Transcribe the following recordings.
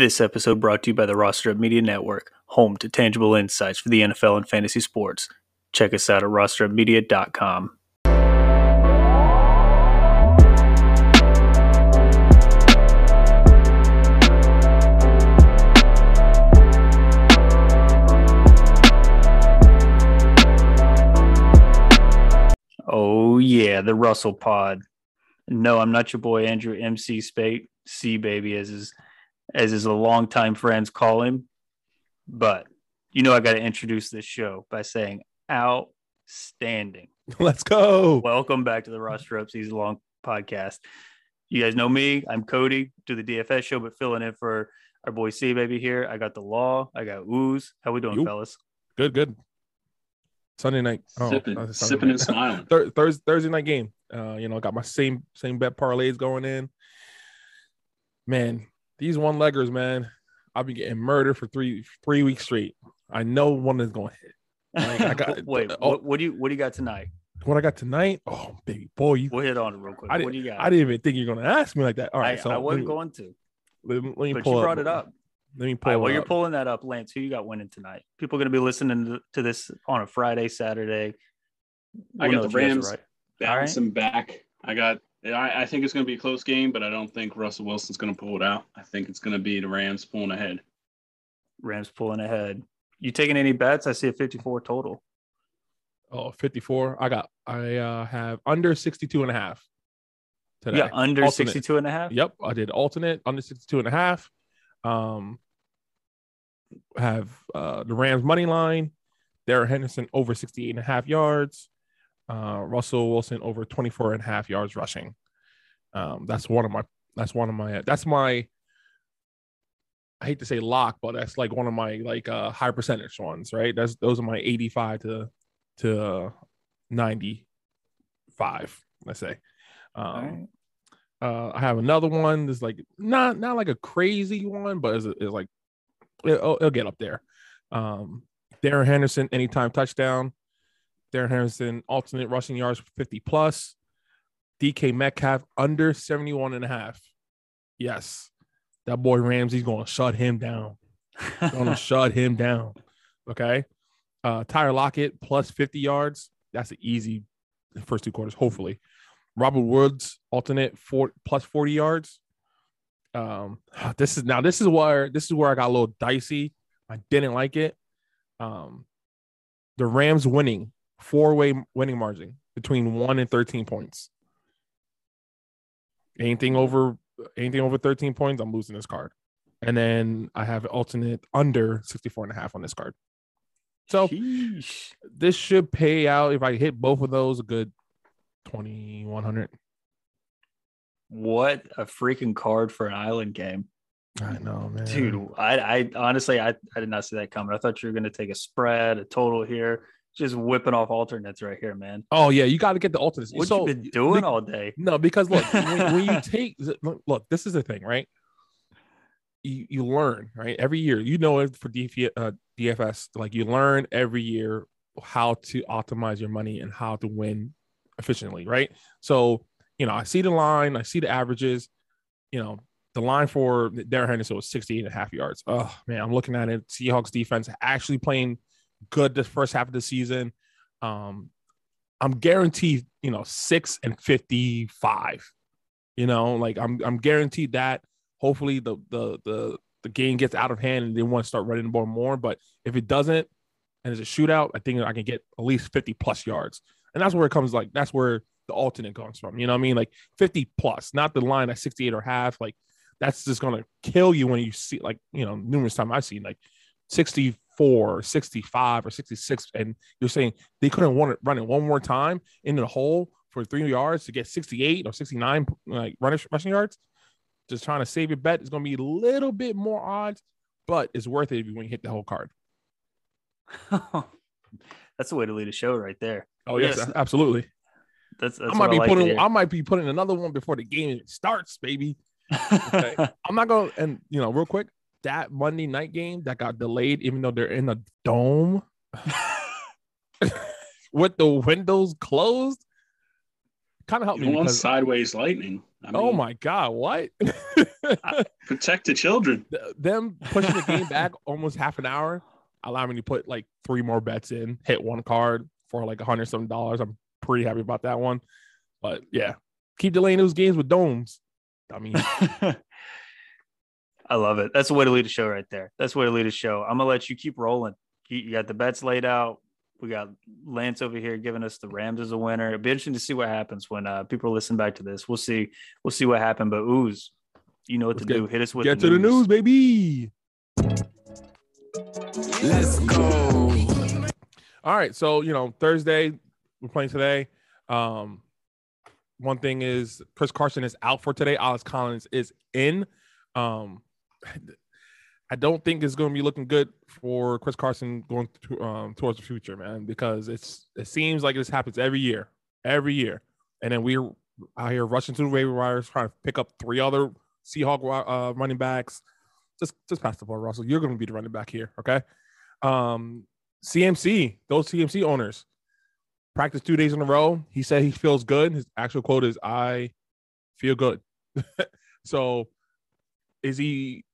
This episode brought to you by the Roster Up Media Network, home to tangible insights for the NFL and fantasy sports. Check us out at rosterupmedia.com. Oh yeah, the Russell Pod. No, I'm not your boy Andrew MC Spate, C baby, as his as his longtime friends call him. But you know I gotta introduce this show by saying outstanding. Let's go. Welcome back to the Roster Up season long podcast. You guys know me. I'm Cody, do the DFS show, but filling in for our boy C baby here. I got the law. I got ooze. How we doing, You. fellas? Good, good. Sunday night. sipping, uh, Sunday sipping night. and smiling. Thur- Thursday, Thursday night game. Uh, you know, I got my same same bet parlays going in. Man, these one leggers, man. I've been getting murdered for three three weeks straight. I know one is going to hit. Like, I got- Wait, oh. what, what do you what do you got tonight? What I got tonight? Oh, baby boy, you. We'll hit on it real quick. I what do you got? I didn't even think you're going to ask me like that. All right, I, so I wasn't me- going to, Let me, let me but pull you brought it up. Let me All pull. right, it while you're up. pulling that up, Lance, who you got winning tonight? People are going to be listening to- to this on a Friday, Saturday. I got the if you guys are Rams. right. Bounce them back. I got. I, I think it's going to be a close game, but I don't think Russell Wilson's going to pull it out. I think it's going to be the Rams pulling ahead. Rams pulling ahead. You taking any bets? I see a 54 total. Oh, 54. I got. I uh, have under 62 and a half. Today. Yeah, under Alternate. 62 and a half. Yep, I did alternate under 62 and a half. Um have uh the Rams money line, Derek Henderson over 68 and a half yards, uh Russell Wilson over 24 and a half yards rushing. Um that's one of my that's one of my that's my I hate to say lock, but that's like one of my like uh high percentage ones, right? That's those are my 85 to to uh, 95, let's say. Um right. uh, I have another one. That's like not not like a crazy one, but it's, it's like it'll, it'll get up there. Um, Darren Henderson anytime touchdown. Darren Henderson alternate rushing yards for 50 plus. DK Metcalf under 71 and a half. Yes. That boy Ramsey's going to shut him down. Going to shut him down. Okay. Uh Tyler Lockett plus 50 yards. That's an easy first two quarters, hopefully. Robert Woods alternate four plus 40 yards. Um, this is now this is where this is where I got a little dicey. I didn't like it. Um, the Rams winning four-way winning margin between one and 13 points. Anything over anything over 13 points, I'm losing this card. And then I have alternate under 64 and a half on this card. So Sheesh. this should pay out if I hit both of those a good 2100. what a freaking card for an island game, I know, man. dude. I, I honestly, I, I did not see that coming. I thought you were going to take a spread, a total here, just whipping off alternates right here, man. Oh yeah, you got to get the alternates. What So- you been doing be- all day? No, because look, when, when you take look, look, this is the thing, right? You you learn, right? Every year, you know it for DF, uh, DFS, like you learn every year how to optimize your money and how to win efficiently, right? So, you know, I see the line, I see the averages, you know, the line for Darren Henderson was 68 and a half yards. Oh man, I'm looking at it. Seahawks defense actually playing good this first half of the season. Um, I'm guaranteed, you know, six and 55. You know, like I'm I'm guaranteed that. Hopefully the the the the game gets out of hand and they want to start running the ball more. But if it doesn't and it's a shootout, I think I can get at least 50 plus yards. And that's where it comes like that's where the alternate comes from. You know what I mean? Like 50 plus, not the line at 68 or half. Like that's just gonna kill you when you see like you know numerous times I've seen like 64, 65, or 66, and you're saying they couldn't want it run it one more time into the hole for three yards to get 68 or 69 like rushing rushing yards. Just trying to save your bet is going to be a little bit more odds, but it's worth it when you hit the whole card. that's the way to lead a show right there. Oh yes, Yes. absolutely. That's, that's I might be like putting. I might be putting another one before the game starts, baby. Okay. I'm not going to and you know real quick that Monday night game that got delayed, even though they're in a dome with the windows closed. kind of helped You me because sideways lightning. I oh my god, what? Protect the children. Them pushing the game back almost half an hour allowing me to put like three more bets in, hit one card for like a hundred some dollars. I'm pretty happy about that one. But yeah, keep delaying those games with domes. I mean, I love it. That's the way to lead a show right there. That's the way to lead a show. I'm gonna let you keep rolling. You, you got the bets laid out. We got Lance over here giving us the Rams as a winner. It'd be interesting to see what happens when uh, people listen back to this. We'll see. We'll see what happened. But ooze, you know what Let's to get- do. Hit us with get to the news, baby. Let's go. All right, so you know Thursday we're playing today. Um, one thing is Chris Carson is out for today. Alex Collins is in. Um, I don't think it's going to be looking good for Chris Carson going to, um, towards the future, man, because it's it seems like this happens every year, every year, and then we're out here rushing to the waiver wires trying to pick up three other Seahawk uh, running backs. Just just pass the ball, Russell. You're going to be the running back here, okay? Um, CMC, those CMC owners practice two days in a row. He said he feels good. His actual quote is, I feel good. so is he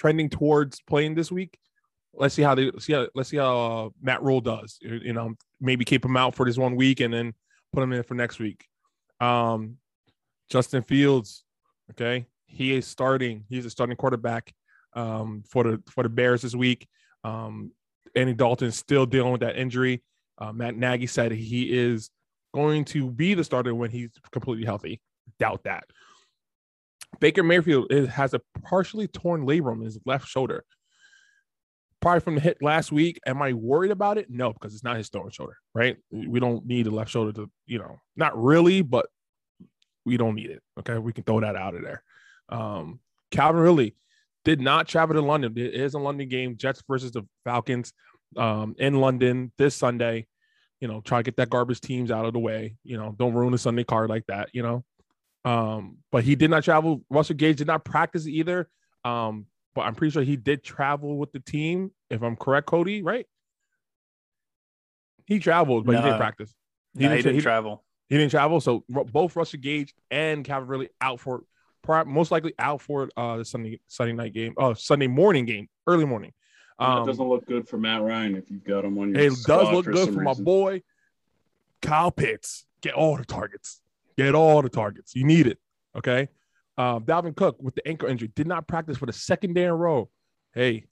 trending towards playing this week? Let's see how they see how let's see how uh, Matt Rhule does. You know, maybe keep him out for this one week and then put him in for next week. Um, Justin Fields, okay, he is starting. He's a starting quarterback um, for the for the Bears this week. Um, Andy Dalton still dealing with that injury. Uh, Matt Nagy said he is going to be the starter when he's completely healthy. Doubt that. Baker Mayfield is, has a partially torn labrum in his left shoulder. Probably from the hit last week. Am I worried about it? No, because it's not his throwing shoulder, right? We don't need a left shoulder to, you know, not really, but we don't need it. Okay. We can throw that out of there. Um, Calvin Ridley did not travel to London. It is a London game, Jets versus the Falcons um, in London this Sunday. You know, try to get that garbage teams out of the way. You know, don't ruin a Sunday card like that. You know, um, but he did not travel. Russell Gage did not practice either. Um, but I'm pretty sure he did travel with the team, if I'm correct, Cody. Right? He traveled, but he didn't practice. He, didn't, didn't he- travel. he didn't travel, so Ru- both Russell Gage and Calvin Ridley out for most likely out for uh the Sunday Sunday night game. Oh, Sunday morning game, early morning. that Um, doesn't look good for Matt Ryan if you've got him on your it does squad look good some for my boy Kyle Pitts. Get all the targets. Get all the targets. You need it. Okay. Um, Dalvin Cook with the ankle injury did not practice for the second day in a row. Hey,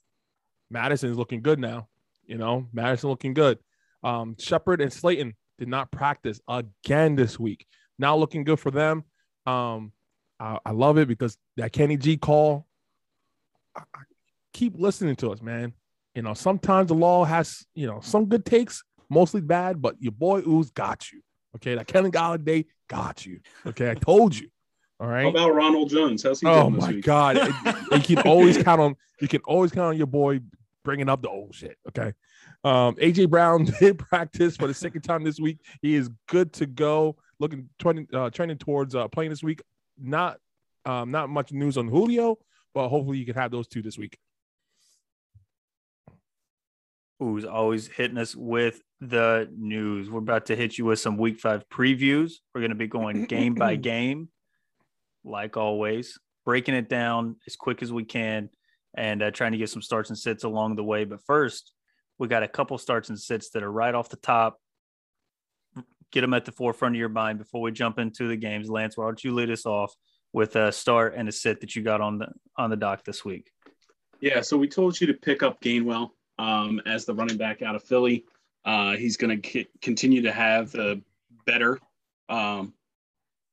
Mattison's looking good now. You know, Mattison looking good. Um, Shepard and Slayton did not practice again this week. Now looking good for them. Um, I, I love it because that Kenny G call. I, I keep listening to us, man. You know, sometimes the law has, you know, some good takes, mostly bad, but your boy Ooze got you. Okay. That Kevin Golladay got you. Okay. I told you. All right. How about Ronald Jones? How's he Oh this my week? God! You can always count on you can always count on your boy bringing up the old shit. Okay. Um, AJ Brown did practice for the second time this week. He is good to go. Looking trending uh, trending towards uh, playing this week. Not um, not much news on Julio, but hopefully you can have those two this week. Who's always hitting us with the news. We're about to hit you with some week five previews. We're going to be going game by game, like always, breaking it down as quick as we can and uh, trying to get some starts and sits along the way. But first, we got a couple starts and sits that are right off the top. Get them at the forefront of your mind before we jump into the games. Lance, why don't you lead us off with a start and a sit that you got on the on the dock this week? Yeah, so we told you to pick up Gainwell um, as the running back out of Philly. Uh, he's going to continue to have the better um,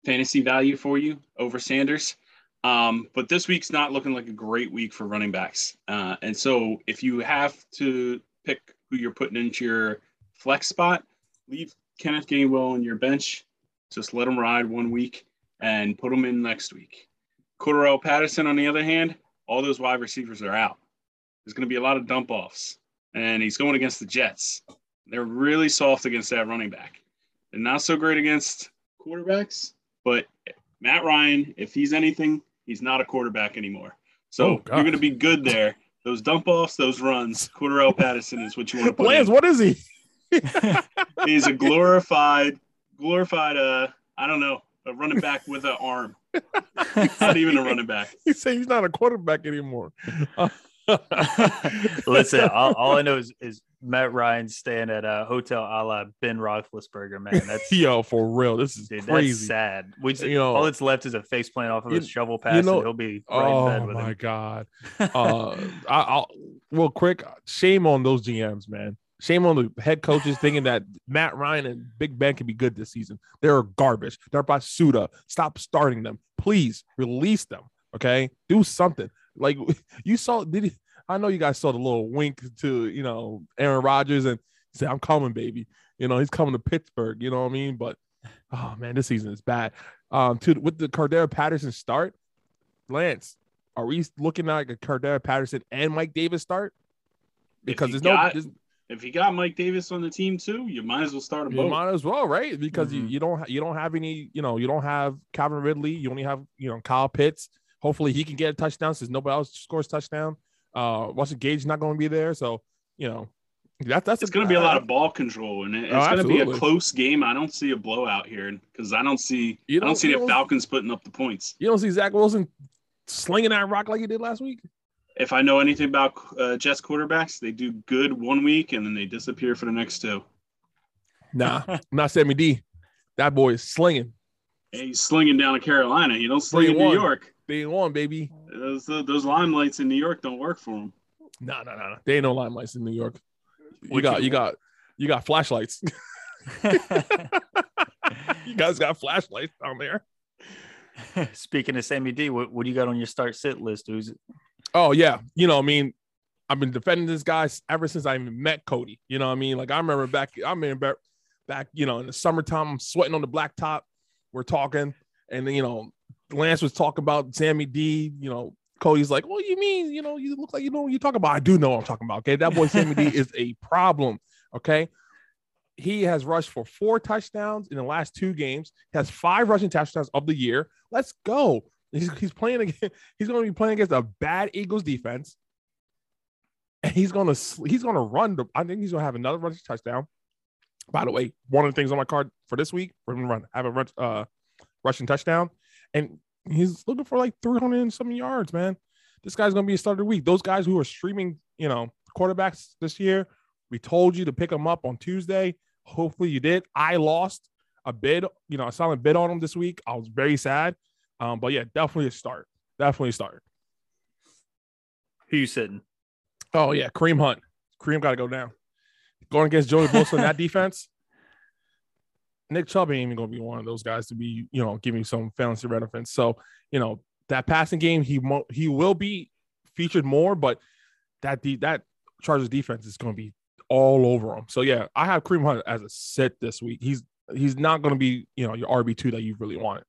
fantasy value for you over Sanders. Um, but this week's not looking like a great week for running backs. Uh, and so if you have to pick who you're putting into your flex spot, leave Kenneth Gainwell on your bench. Just let him ride one week and put him in next week. Cordarrelle Patterson, on the other hand, all those wide receivers are out. There's going to be a lot of dump offs, and he's going against the Jets. They're really soft against that running back. They're not so great against quarterbacks, but Matt Ryan, if he's anything, he's not a quarterback anymore. So Oh, you're going to be good there. Those dump offs, those runs, Cordarrelle Patterson is what you want to put Lance, in. what is he? He's a glorified glorified. Uh, I don't know, a running back with an arm. not even a running back. He said he's not a quarterback anymore. Listen, all, all I know is, is Matt Ryan staying at a hotel a la Ben Roethlisberger. Man, that's yo for real. This is dude, crazy. that's sad. We just, You know- all that's left is a face plant off of You- his shovel pass, you know- and he'll be right oh my him. god. Uh, I, I'll real quick. Shame on those GMs, man. Shame on the head coaches thinking that Matt Ryan and Big Ben can be good this season. They're garbage. They're basuda. Stop starting them, please. Release them. Okay, do something. Like you saw. Did he, I know you guys saw the little wink to you know Aaron Rodgers and say, "I'm coming, baby." You know he's coming to Pittsburgh. You know what I mean? But oh man, this season is bad. Um, to with the Cordarrelle Patterson start, Lance, are we looking at like a Cordarrelle Patterson and Mike Davis start? Because you there's no, there's, If you got Mike Davis on the team too, you might as well start them you both. might as well, right? Because you, Mhm. you don't you don't have any, you know, you don't have Calvin Ridley. You only have you know Kyle Pitts. Hopefully he can get a touchdown since nobody else scores touchdown. Uh, Russell Gage not going to be there, so you know that that's It's going to be a lot of ball control, and it- it's Oh, going to be a close game. I don't see a blowout here because I don't see You I don't don't- see you the don't- Falcons putting up the points. You don't see Zach Wilson slinging that rock like he did last week. If I know anything about uh, Jets quarterbacks, they do good one week and then they disappear for the next two. Nah, not Sammy D. That boy is slinging. And he's slinging down to Carolina. You don't sling in New. York. They ain't on baby. Those uh, those limelights in New York don't work for them. No, no, no, no. They ain't no limelights in New York. You Would got, you- you got, you got flashlights. you guys got flashlights down there. Speaking of Sammy D, what, what do you got on your start sit list? Who's Oh yeah, you know, I mean, I've been defending this guy ever since I even met Cody. You know, what I mean, like I remember back, I mean, back, back, you know, in the summertime, I'm sweating on the blacktop. We're talking, and you know, Lance was talking about Sammy D. You know, Cody's like, "What do you mean? You know, you look like you know what you're talking about." I do know what I'm talking about. Okay, that boy Sammy D is a problem. Okay, he has rushed for four touchdowns in the last two games. He has five rushing touchdowns of the year. Let's go. He's, he's playing again. He's going to be playing against a bad Eagles defense, and he's going to he's going to run. The, I think he's going to have another rushing touchdown. By the way, one of the things on my card for this week, we're going to run have a run, uh, rushing touchdown, and he's looking for like 300 and some yards. Man, this guy's going to be a starter of the week. Those guys who are streaming, you know, quarterbacks this year, we told you to pick them up on Tuesday. Hopefully you did. I lost a bid, you know, a silent bid on them this week. I was very sad. Um, but yeah, definitely a start. Definitely a start. who you sitting? Oh yeah, Kareem Hunt. Kareem got to go down. Going against Joey Bosa in that defense. Nick Chubb ain't even gonna be one of those guys to be, you know, giving some fantasy relevance. So, you know, that passing game, he mo- he will be featured more, but that de- that Chargers defense is gonna be all over him. So yeah, I have Kareem Hunt as a sit this week. He's he's not gonna be, you know, your RB two that you really want.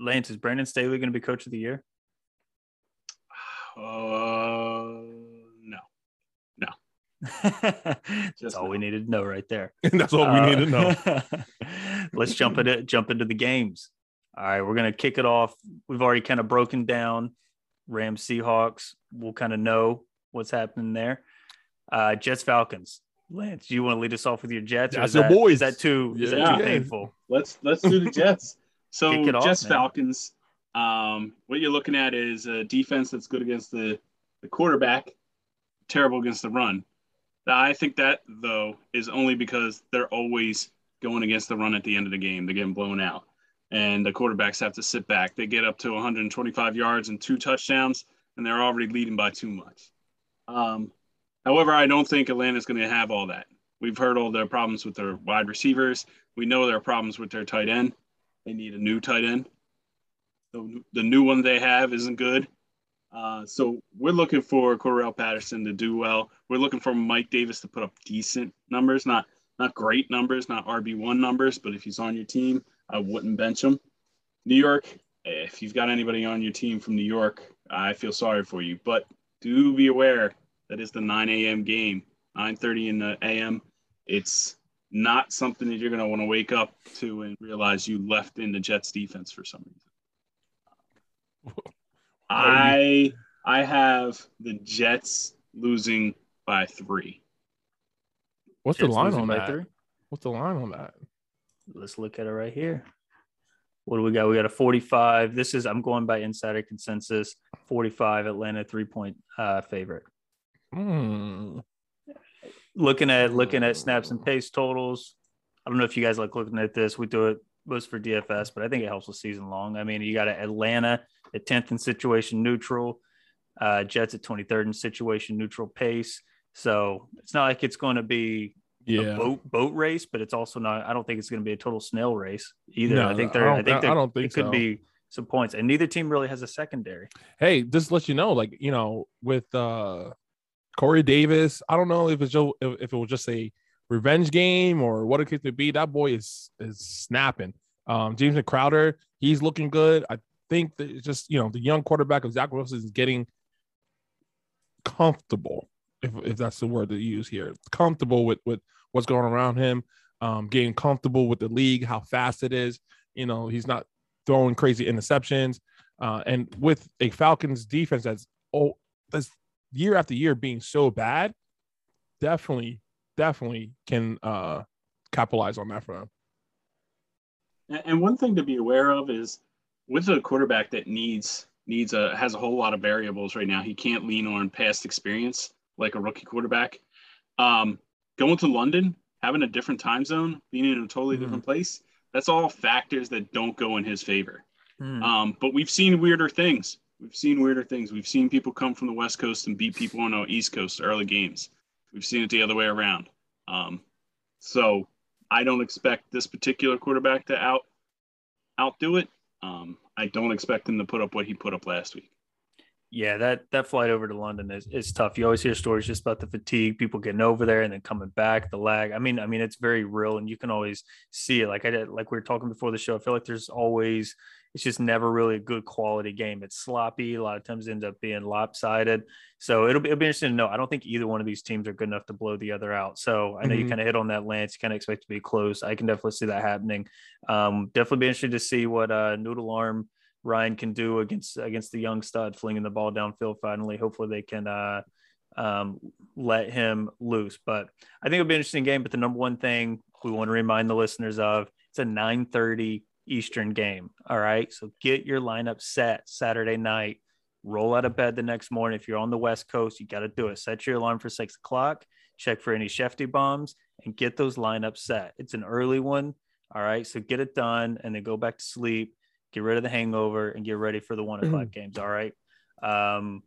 Lance is Brandon Staley going to be coach of the year? Uh, no. That's Just all we needed to know right there. That's all we need to know. Uh, Let's jump into jump into the games. All right, we're gonna kick it off. We've already kind of broken down Rams Seahawks. We'll kind of know what's happening there. Uh, Jets Falcons. Lance, do you want to lead us off with your Jets? or That's is your that- boys. Is that too? Is that Yeah. too painful? Let's let's do the Jets. So off, Jets man. Falcons. Um, what you're looking at is a defense that's good against the the quarterback, terrible against the run. I think that though is only because they're always going against the run at the end of the game. They're getting blown out, and the quarterbacks have to sit back. They get up to 125 yards and two touchdowns, and they're already leading by too much. Um, however, I don't think Atlanta's going to have all that. We've heard all their problems with their wide receivers. We know there are problems with their tight end. They need a new tight end. The, the new one they have isn't good. Uh, so we're looking for Cordarrelle Patterson to do well. We're looking for Mike Davis to put up decent numbers, not not great numbers, not RB one numbers, but if he's on your team, I wouldn't bench him. New York, if you've got anybody on your team from New York, I feel sorry for you, but do be aware that is the 9 a.m. game, 9:30 in the a.m. It's not something that you're going to want to wake up to and realize you left in the Jets defense for some reason. I I have the Jets losing by three. What's Jets the line on that? three? What's the line on that? let's look at it right here. What do we got? We got a 45. This is I'm going by insider consensus. 45 Atlanta three point uh, favorite. Hmm. Looking at looking at snaps and pace totals. I don't know if you guys like looking at this. We do it most for DFS, but I think it helps with season long. I mean, you got Atlanta at 10th in situation neutral, uh, Jets at 23rd in situation neutral pace. So it's not like it's going to be Yeah. a boat boat race, but it's also not. I don't think it's going to be a total snail race either. No, I think I they're. don't- I think I don't think it could be some points, and neither team really has a secondary. Hey, just let you know, like you know, with uh Corey Davis, I don't know if it's just if, if it was just a revenge game or what it could be. That boy is is snapping. Um, James Crowder, he's looking good. I think that just you know the young quarterback of Zach Wilson is getting comfortable, if if that's the word to use here. Comfortable with with what's going around him, um, getting comfortable with the league, how fast it is. You know, he's not throwing crazy interceptions. Uh, and with a Falcons defense that's oh that's year after year being so bad, definitely, definitely can uh capitalize on that for them. And one thing to be aware of is with a quarterback that needs needs a has a whole lot of variables right now. He can't lean on past experience like a rookie quarterback. Um, going to London, having a different time zone, being in a totally Mhm. different place, that's all factors that don't go in his favor. Hmm. Um, but we've seen weirder things. We've seen weirder things. We've seen people come from the West Coast and beat people on the East Coast early games. We've seen it the other way around. Um, so I don't expect this particular quarterback to out outdo it. Um, I don't expect him to put up what he put up last week. Yeah, that that flight over to London is, is tough. You always hear stories just about the fatigue, people getting over there and then coming back, the lag. I mean, I mean, it's very real, and you can always see it. Like I did, like we were talking before the show. I feel like there's always it's just never really a good quality game. It's sloppy. A lot of times ends up being lopsided. So it'll be it'll be interesting to know. I don't think either one of these teams are good enough to blow the other out. So I know you Mhm. kind of hit on that, Lance. You kind of expect to be close. I can definitely see that happening. Um, definitely be interested to see what uh, Noodle Arm Ryan can do against against the young stud flinging the ball downfield. Finally, hopefully they can uh, um, let him loose. But I think it'll be an interesting game. But the number one thing we want to remind the listeners of it's a 9:30 Eastern game. All right, so get your lineup set Saturday night. Roll out of bed the next morning. If you're on the West Coast, you got to do it. Set your alarm for six o'clock. Check for any Schefty bombs and get those lineups set. It's an early one. All right, so get it done and then go back to sleep get rid of the hangover and get ready for the one o'clock games. All right. Um,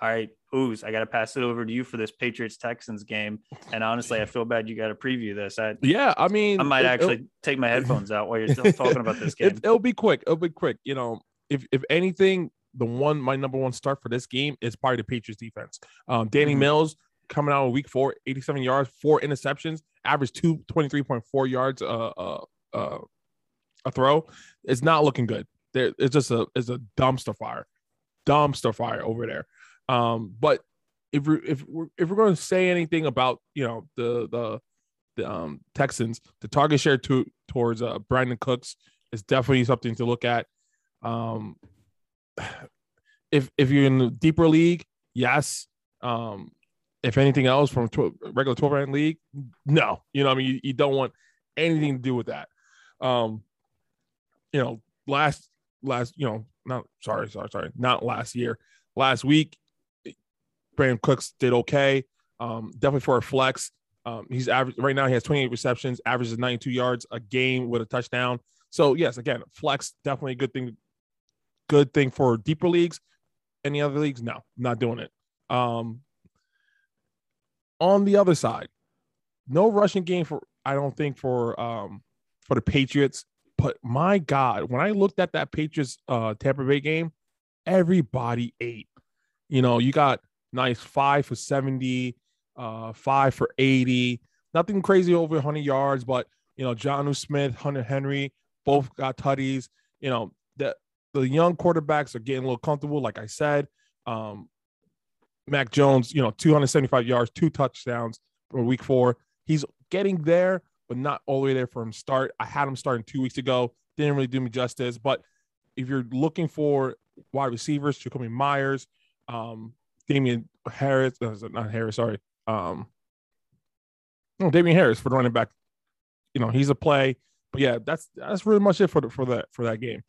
all right, Ooze, I got to pass it over to you for this Patriots Texans game. And honestly, I feel bad you got to preview this. I, Yeah, I mean, I might it- actually take my headphones out while you're still talking about this game. It, will be quick. It'll be quick. You know, if if anything, the one my number one start for this game is probably the Patriots defense. Um, Danny Mhm. Mills coming out of week four, 87 yards, four interceptions, average two 23.4 yards uh uh uh a throw. It's not looking good. There it's just a it's a dumpster fire. Dumpster fire over there. Um, but if we're if we're if we're going to say anything about you know the the the um, Texans, the target share to towards uh, Brandin Cooks is definitely something to look at. Um, if if you're in the deeper league, yes. Um, if anything else from tw- regular 12 round league, no. You know, I mean, you, you don't want anything to do with that. Um, you know, last last, you know, not sorry, sorry, sorry, not last year, last week, Brandin Cooks did okay. Um, definitely for a flex. Um, he's average right now. He has 28 receptions, averages 92 yards a game with a touchdown. So yes, again, flex definitely a good thing. Good thing for deeper leagues. Any other leagues? No, not doing it. Um, on the other side, no rushing game for I don't think for um for the Patriots. But my God, when I looked at that Patriots uh Tampa Bay game, everybody ate. You know, you got nice five for 70, uh, five for 80. Nothing crazy over 100 yards, but you know, Jonnu Smith, Hunter Henry, both got tutties. You know, the the young quarterbacks are getting a little comfortable, like I said. Um, Mac Jones, you know, 275 yards, two touchdowns for week four. He's getting there, but not all the way there for him start. I had him starting two weeks ago. Didn't really do me justice. But if you're looking for wide receivers, Jakobi Meyers, um, Damien Harris, uh, not Harris, sorry. Um, no, Damien Harris for the running back. You know, he's a play. but yeah, that's that's really much it for the, for that for that game.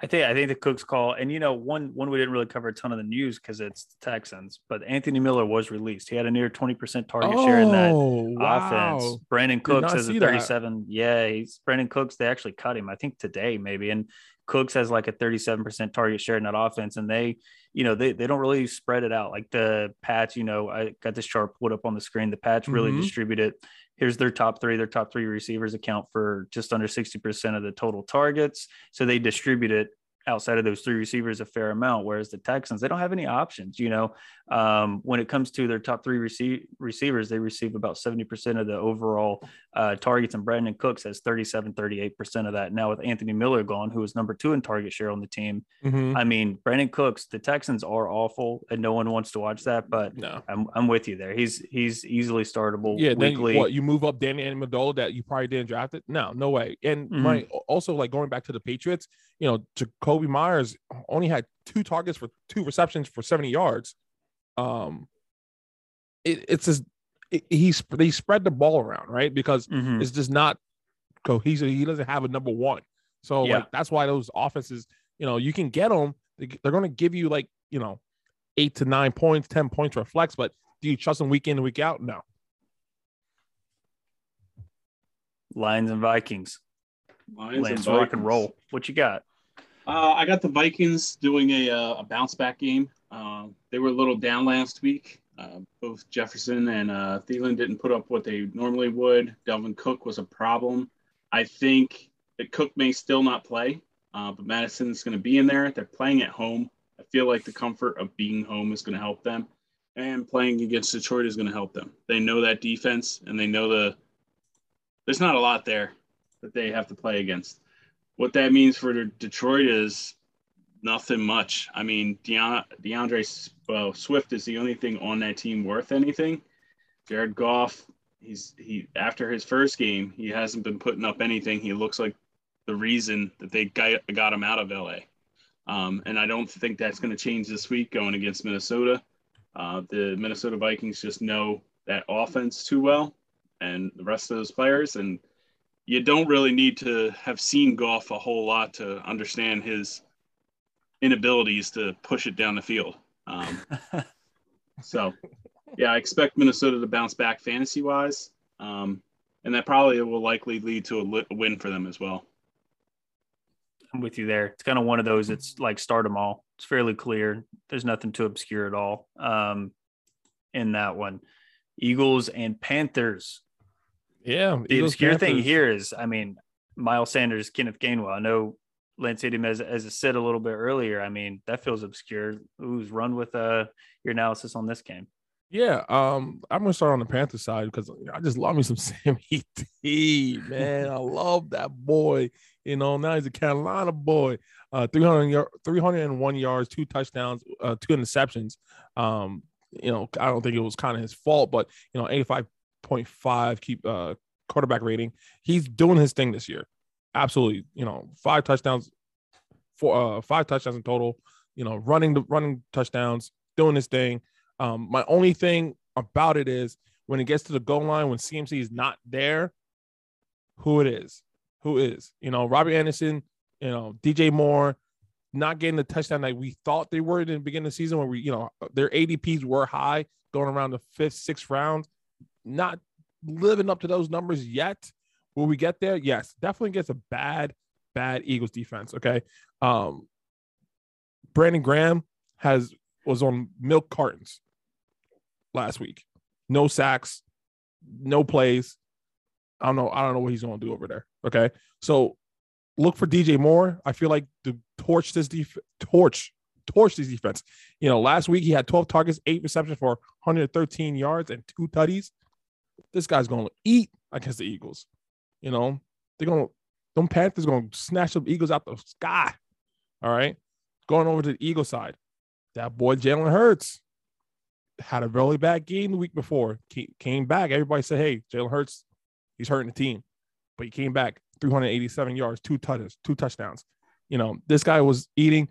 I think I think the Cooks call, and you know, one one we didn't really cover a ton of the news because it's the Texans, but Anthony Miller was released. He had a near twenty percent target oh, share in that oh, wow. offense. Brandin Cooks has a thirty-seven. That. Yeah, he's Brandin Cooks. They actually cut him, I think today maybe, and Cooks has like a thirty-seven percent target share in that offense, and they, you know, they they don't really spread it out like the Pats. You know, I got this chart put up on the screen. The Pats really mm-hmm. distribute it here's their top three. Their top three receivers account for just under 60% of the total targets. So they distribute it outside of those three receivers a fair amount. Whereas the Texans, they don't have any options. You know, um, when it comes to their top three receive, receivers, they receive about 70% of the overall uh, targets, and Brandin Cooks has 37, 38% of that. Now, with Anthony Miller gone, who is number two in target share on the team, mm-hmm. I mean, Brandin Cooks, the Texans are awful, and no one wants to watch that, but no. I'm, I'm with you there. He's he's easily startable yeah, weekly. Then, what, you move up Danny Amendola that you probably didn't draft it? No, no way. And mm-hmm. my also like going back to the Patriots, you know, Jakobi Meyers only had two targets for two receptions for 70 yards um, it, it's just it, he's they spread the ball around right because mm-hmm. it's just not cohesive. He doesn't have a number one, so yeah. like that's why those offenses, you know, you can get them. They're going to give you like you know eight to nine points, ten points for a flex, but do you trust them week in and week out? No. Lions and Vikings. Lions Lance, and Vikings. rock and roll. What you got? Uh, I got the Vikings doing a, uh, a bounce back game. Uh, they were a little down last week. Uh, both Jefferson and uh, Thielen didn't put up what they normally would. Dalvin Cook was a problem. I think that Cook may still not play, uh, but Mattison's going to be in there. They're playing at home. I feel like the comfort of being home is going to help them, and playing against Detroit is going to help them. They know that defense, and they know the. There's not a lot there that they have to play against. What that means for Detroit is nothing much. I mean, D'Andre Swift is the only thing on that team worth anything. Jared Goff, he's he after his first game, he hasn't been putting up anything. He looks like the reason that they got, got him out of LA. Um, and I don't think that's going to change this week going against Minnesota. Uh, the Minnesota Vikings just know that offense too well and the rest of those players. And you don't really need to have seen Goff a whole lot to understand his inabilities to push it down the field. Um, so, yeah, I expect Minnesota to bounce back fantasy wise, um, and that probably will likely lead to a, li- a win for them as well. I'm with you there. It's kind of one of those. It's like start them all. It's fairly clear. There's nothing too obscure at all um, in that one. Eagles and Panthers. Yeah, the Eagles, obscure Panthers. thing here is, I mean, Miles Sanders, Kenneth Gainwell. I know Lance hit him as as a said a little bit earlier. I mean, that feels obscure. Who's run with uh your analysis on this game? Yeah, um, I'm gonna start on the Panther side because I just love me some Sammy D, man. I love that boy. You know, now he's a Carolina boy. Uh, 300 301 yards, two touchdowns, uh, two interceptions. Um, you know, I don't think it was kind of his fault, but you know, 85.5 keep uh quarterback rating. He's doing his thing this year absolutely, you know, five touchdowns, for uh, five touchdowns in total. You know, running the running touchdowns, doing this thing. Um, my only thing about it is when it gets to the goal line, when CMC is not there, who it is, who is, you know, Robbie Anderson, you know, DJ Moore, not getting the touchdown that we thought they were in the beginning of the season, where we, you know, their ADPs were high, going around the fifth, sixth round, not living up to those numbers yet. Will we get there? Yes, definitely gets a bad, bad Eagles defense. Okay. Um, Brandon Graham has was on milk cartons last week. No sacks, no plays. I don't know. I don't know what he's going to do over there. Okay. So look for DJ Moore. I feel like to torch this def- torch torch this defense. You know, last week he had 12 targets, eight receptions for 113 yards and two tutties. This guy's to eat against the Eagles. You know, they're gonna them Panthers gonna snatch the Eagles out the sky. All right. Going over to the Eagle side. That boy Jalen Hurts had a really bad game the week before. Came back. Everybody said, hey, Jalen Hurts, he's hurting the team. But he came back 387 yards, two touches, two touchdowns. You know, this guy was eating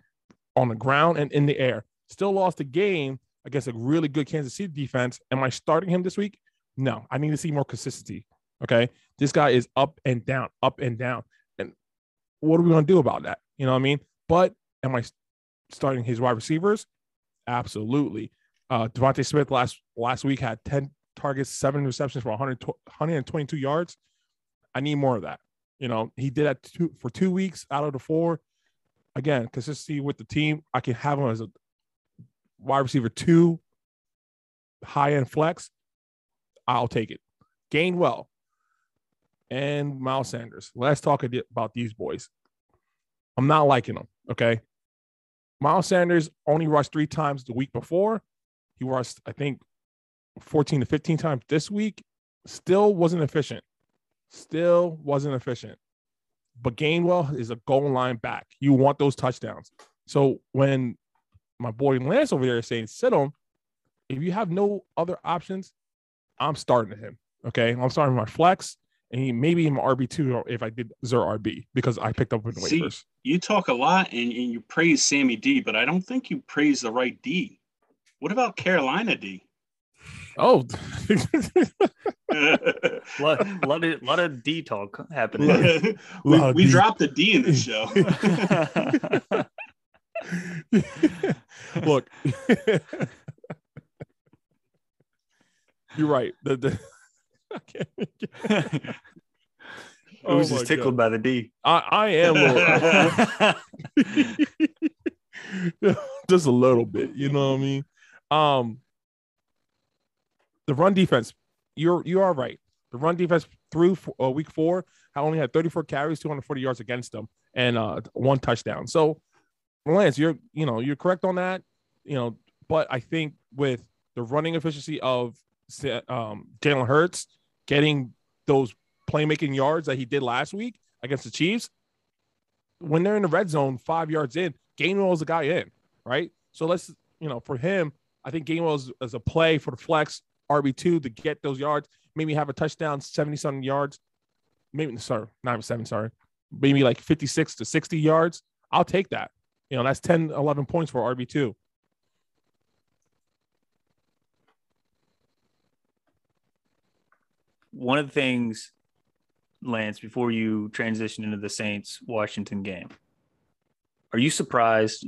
on the ground and in the air. Still lost the game against a really good Kansas City defense. Am I starting him this week? No, I need to see more consistency. Okay. This guy is up and down, up and down. And what are we going to do about that? You know what I mean? But am I starting his wide receivers? Absolutely. Uh, DeVonta Smith last last week had 10 targets, seven receptions for 100, 122 yards. I need more of that. You know, he did that two, for two weeks out of the four. Again, consistency with the team. I can have him as a wide receiver two, high end flex. I'll take it. Gainwell and Miles Sanders. Let's talk about these boys. I'm not liking them. Okay. Miles Sanders only rushed three times the week before. He rushed, I think, 14 to 15 times this week. Still wasn't efficient. Still wasn't efficient. But Gainwell is a goal line back. You want those touchdowns. So when my boy Lance over there is saying sit him, if you have no other options, I'm starting him. Okay. I'm starting my flex and he maybe even RB two if I did zero RB because I picked up with the waivers. You talk a lot and, and you praise Sammy D, but I don't think you praise the right D. What about Carolina D? Oh, lot, lot, of, lot of D talk happening. we, we D. dropped the D in the show. Look, you're right. The, the I oh was just tickled God. by the D. I, I am just a little bit, you know what I mean? Um the run defense, you're you are right. The run defense through uh, week four, I only had 34 carries, 240 yards against them, and uh, one touchdown. So, Lance, you're you know you're correct on that. You know, but I think with the running efficiency of um, Jalen Hurts getting those playmaking yards that he did last week against the Chiefs, when they're in the red zone, five yards in, Gainwell is the guy in, right? So let's, you know, for him, I think Gainwell is, is a play for the flex RB2 to get those yards, maybe have a touchdown, 70 something yards, maybe, sorry, not seven, sorry, maybe like 56 to 60 yards. I'll take that. You know, that's 10, 11 points for RB2. One of the things, Lance, before you transition into the Saints Washington game, are you surprised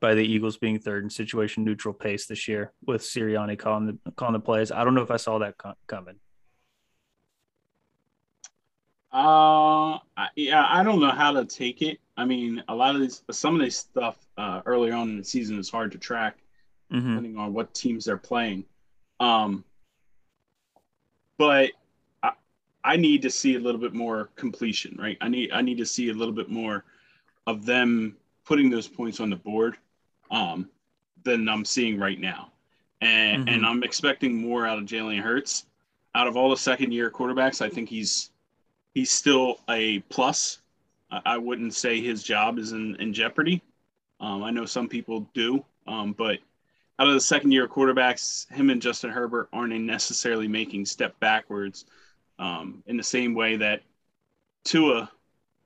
by the Eagles being third in situation neutral pace this year with Sirianni calling the calling the plays? I don't know if I saw that coming. Uh, yeah, I don't know how to take it. I mean, a lot of these, some of this stuff uh, earlier on in the season is hard to track, mm-hmm. depending on what teams they're playing. Um, but I need to see a little bit more completion, right? I need I need to see a little bit more of them putting those points on the board um, than I'm seeing right now, and mm-hmm. and I'm expecting more out of Jalen Hurts. Out of all the second year quarterbacks, I think he's he's still a plus. I wouldn't say his job is in, in jeopardy. Um, I know some people do, um, but out of the second year quarterbacks, him and Justin Herbert aren't necessarily making step backwards um, in the same way that Tua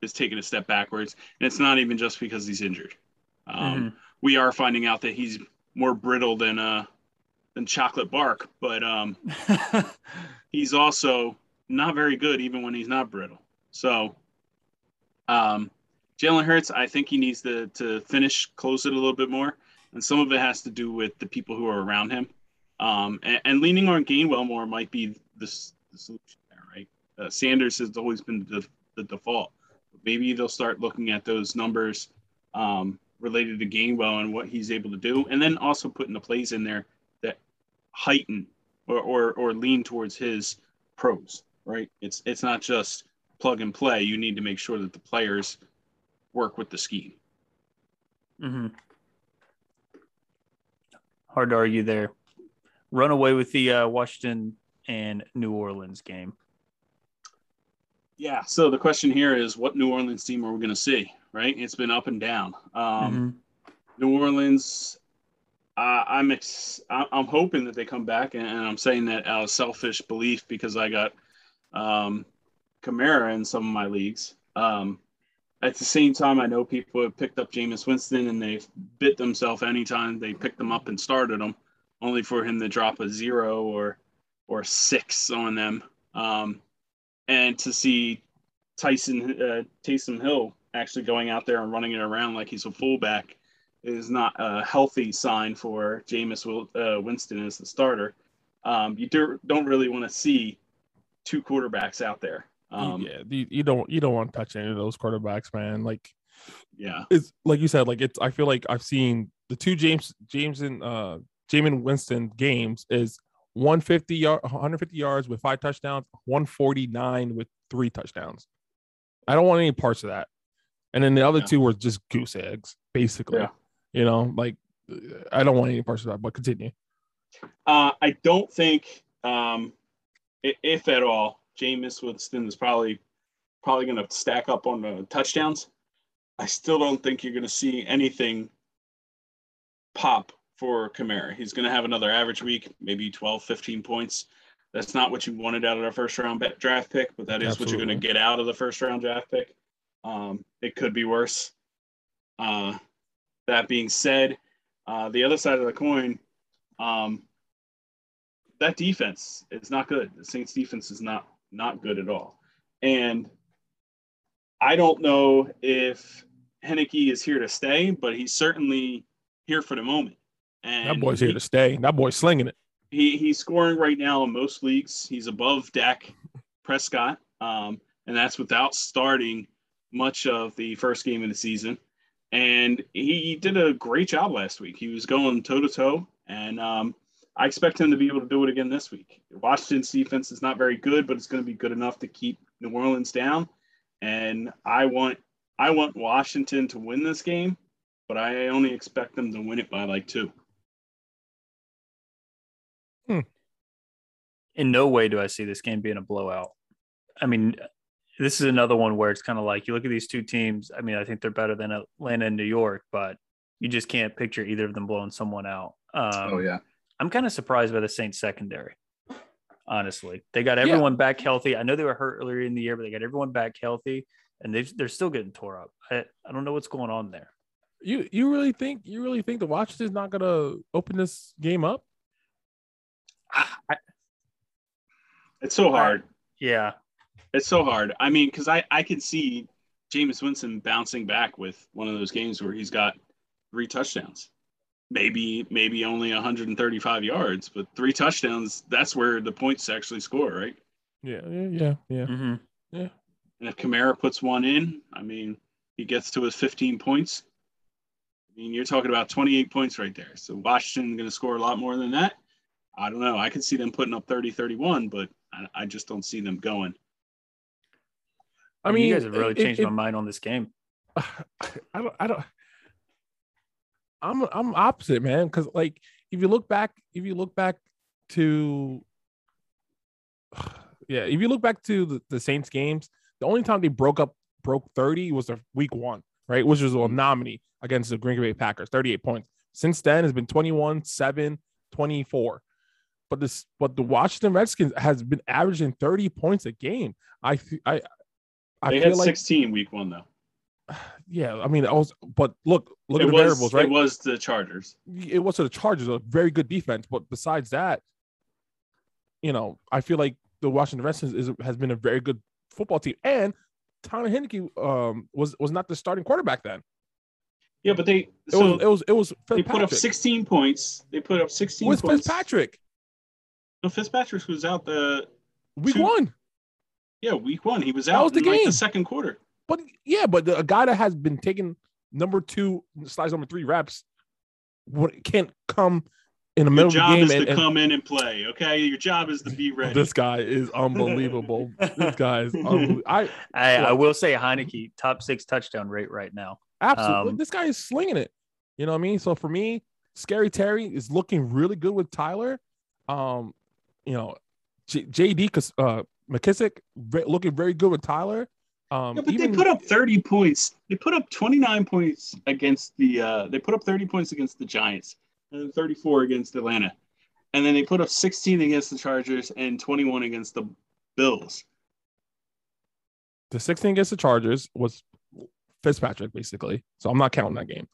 is taking a step backwards, and it's not even just because he's injured. Um, mm-hmm. We are finding out that he's more brittle than uh, than chocolate bark, but um, he's also not very good even when he's not brittle. So, um, Jalen Hurts, I think he needs to to finish close it a little bit more, and some of it has to do with the people who are around him. Um, and, and, leaning on Gainwell more might be the, the solution. Uh, Sanders has always been the, the default. Maybe they'll start looking at those numbers um, related to Gainwell and what he's able to do, and then also putting the plays in there that heighten or, or, or lean towards his pros. Right? It's it's not just plug and play. You need to make sure that the players work with the scheme. Mm-hmm. Hard to argue there. Run away with the uh, Washington and New Orleans game. Yeah. So the question here is, what New Orleans team are we going to see? Right? It's been up and down. Um, mm-hmm. New Orleans. Uh, I'm ex- I'm hoping that they come back, and, I'm saying that out of selfish belief because I got um, Kamara in some of my leagues. Um, at the same time, I know people have picked up Jameis Winston and they've bit themselves anytime they picked them up and started them, only for him to drop a zero or or six on them. Um, and to see Tyson uh, Taysom Hill actually going out there and running it around like he's a fullback is not a healthy sign for Jameis uh, Winston as the starter. Um, you do, don't really want to see two quarterbacks out there. Um, yeah, you, you don't you don't want to touch any of those quarterbacks, man. Like, yeah, it's like you said. Like it's I feel like I've seen the two James James and uh Jameis Winston games is 150 yard 150 yards with five touchdowns, 149 with three touchdowns. I don't want any parts of that. And then the other yeah. two were just goose eggs, basically. Yeah. You know, like I don't want any parts of that, but continue. Uh, I don't think, um, if at all, Jameis Winston is probably probably going to stack up on the touchdowns. I still don't think you're going to see anything pop for Kamara. He's going to have another average week, maybe 12, 15 points. That's not what you wanted out of a first round draft pick, but that is Absolutely. what you're going to get out of the first round draft pick. Um, it could be worse. Uh, that being said, uh, the other side of the coin, um, that defense is not good. The Saints defense is not not good at all. And I don't know if Heinicke is here to stay, but he's certainly here for the moment. And that boy's he, here to stay. That boy's slinging it. He he's scoring right now in most leagues. He's above Dak Prescott, um, and that's without starting much of the first game of the season. And he did a great job last week. He was going toe to toe, and um, I expect him to be able to do it again this week. Washington's defense is not very good, but it's going to be good enough to keep New Orleans down. And I want I want Washington to win this game, but I only expect them to win it by like two. In no way do I see this game being a blowout. I mean, this is another one where it's kind of like you look at these two teams. I mean, I think they're better than Atlanta and New York, but you just can't picture either of them blowing someone out. Um, oh yeah, I'm kind of surprised by the Saints secondary. Honestly, they got everyone yeah. back healthy. I know they were hurt earlier in the year, but they got everyone back healthy, and they they're still getting tore up. I, I don't know what's going on there. You you really think you really think the Washington's not gonna open this game up? I, I, it's so hard. Yeah, it's so hard. I mean, because I I can see Jameis Winston bouncing back with one of those games where he's got three touchdowns maybe maybe only 135 yards, but three touchdowns. That's where the points actually score, right? Yeah, yeah, yeah, yeah. Mm-hmm. yeah. And if Kamara puts one in, I mean, he gets to his 15 points. I mean, you're talking about 28 points right there. So Washington going to score a lot more than that. I don't know. I could see them putting up 30, 31, but I, I just don't see them going. I mean, you guys have really it, changed it, my mind on this game. I don't. I don't. I'm I'm opposite, man. Because like if you look back, if you look back to yeah, if you look back to the, the Saints games, the only time they broke up broke 30 was the week one, right? Which was a nominee against the Green Bay Packers, 38 points. Since then has been 21, 7, 24. But this but the Washington Redskins has been averaging 30 points a game. I I I they feel had like 16 week one though yeah, I mean, I was, but look, look it at the was, variables, right? It was the Chargers. It was the Chargers, a very good defense, but besides that, you know, I feel like the Washington Redskins is, has been a very good football team, and Tyler Heinicke um, was was not the starting quarterback then. Yeah, but they it so was it was it was they put up 16 points. They put up 16 with points. Fitzpatrick. No, Fitzpatrick was out the week two, one. Yeah, week one. He was out that was the game. Like the second quarter. But yeah, but the, a guy that has been taking number two, slides number three reps, what can't come in the middle of the game is and, to and, come in and play. Okay, your job is to be ready. This guy is unbelievable. this guy is. Unbelievable. I, I, I will say Heinicke top six touchdown rate right now. Absolutely, um, this guy is slinging it. You know what I mean? So for me, Scary Terry is looking really good with Tyler. Um, you know, J- JD uh, McKissic looking very good with Tyler. Um, yeah, but even, they put up 30 points. They put up 29 points against the. Uh, they put up 30 points against the Giants, and then 34 against Atlanta, and then they put up 16 against the Chargers and 21 against the Bills. The 16 against the Chargers was Fitzpatrick, basically. So I'm not counting that game.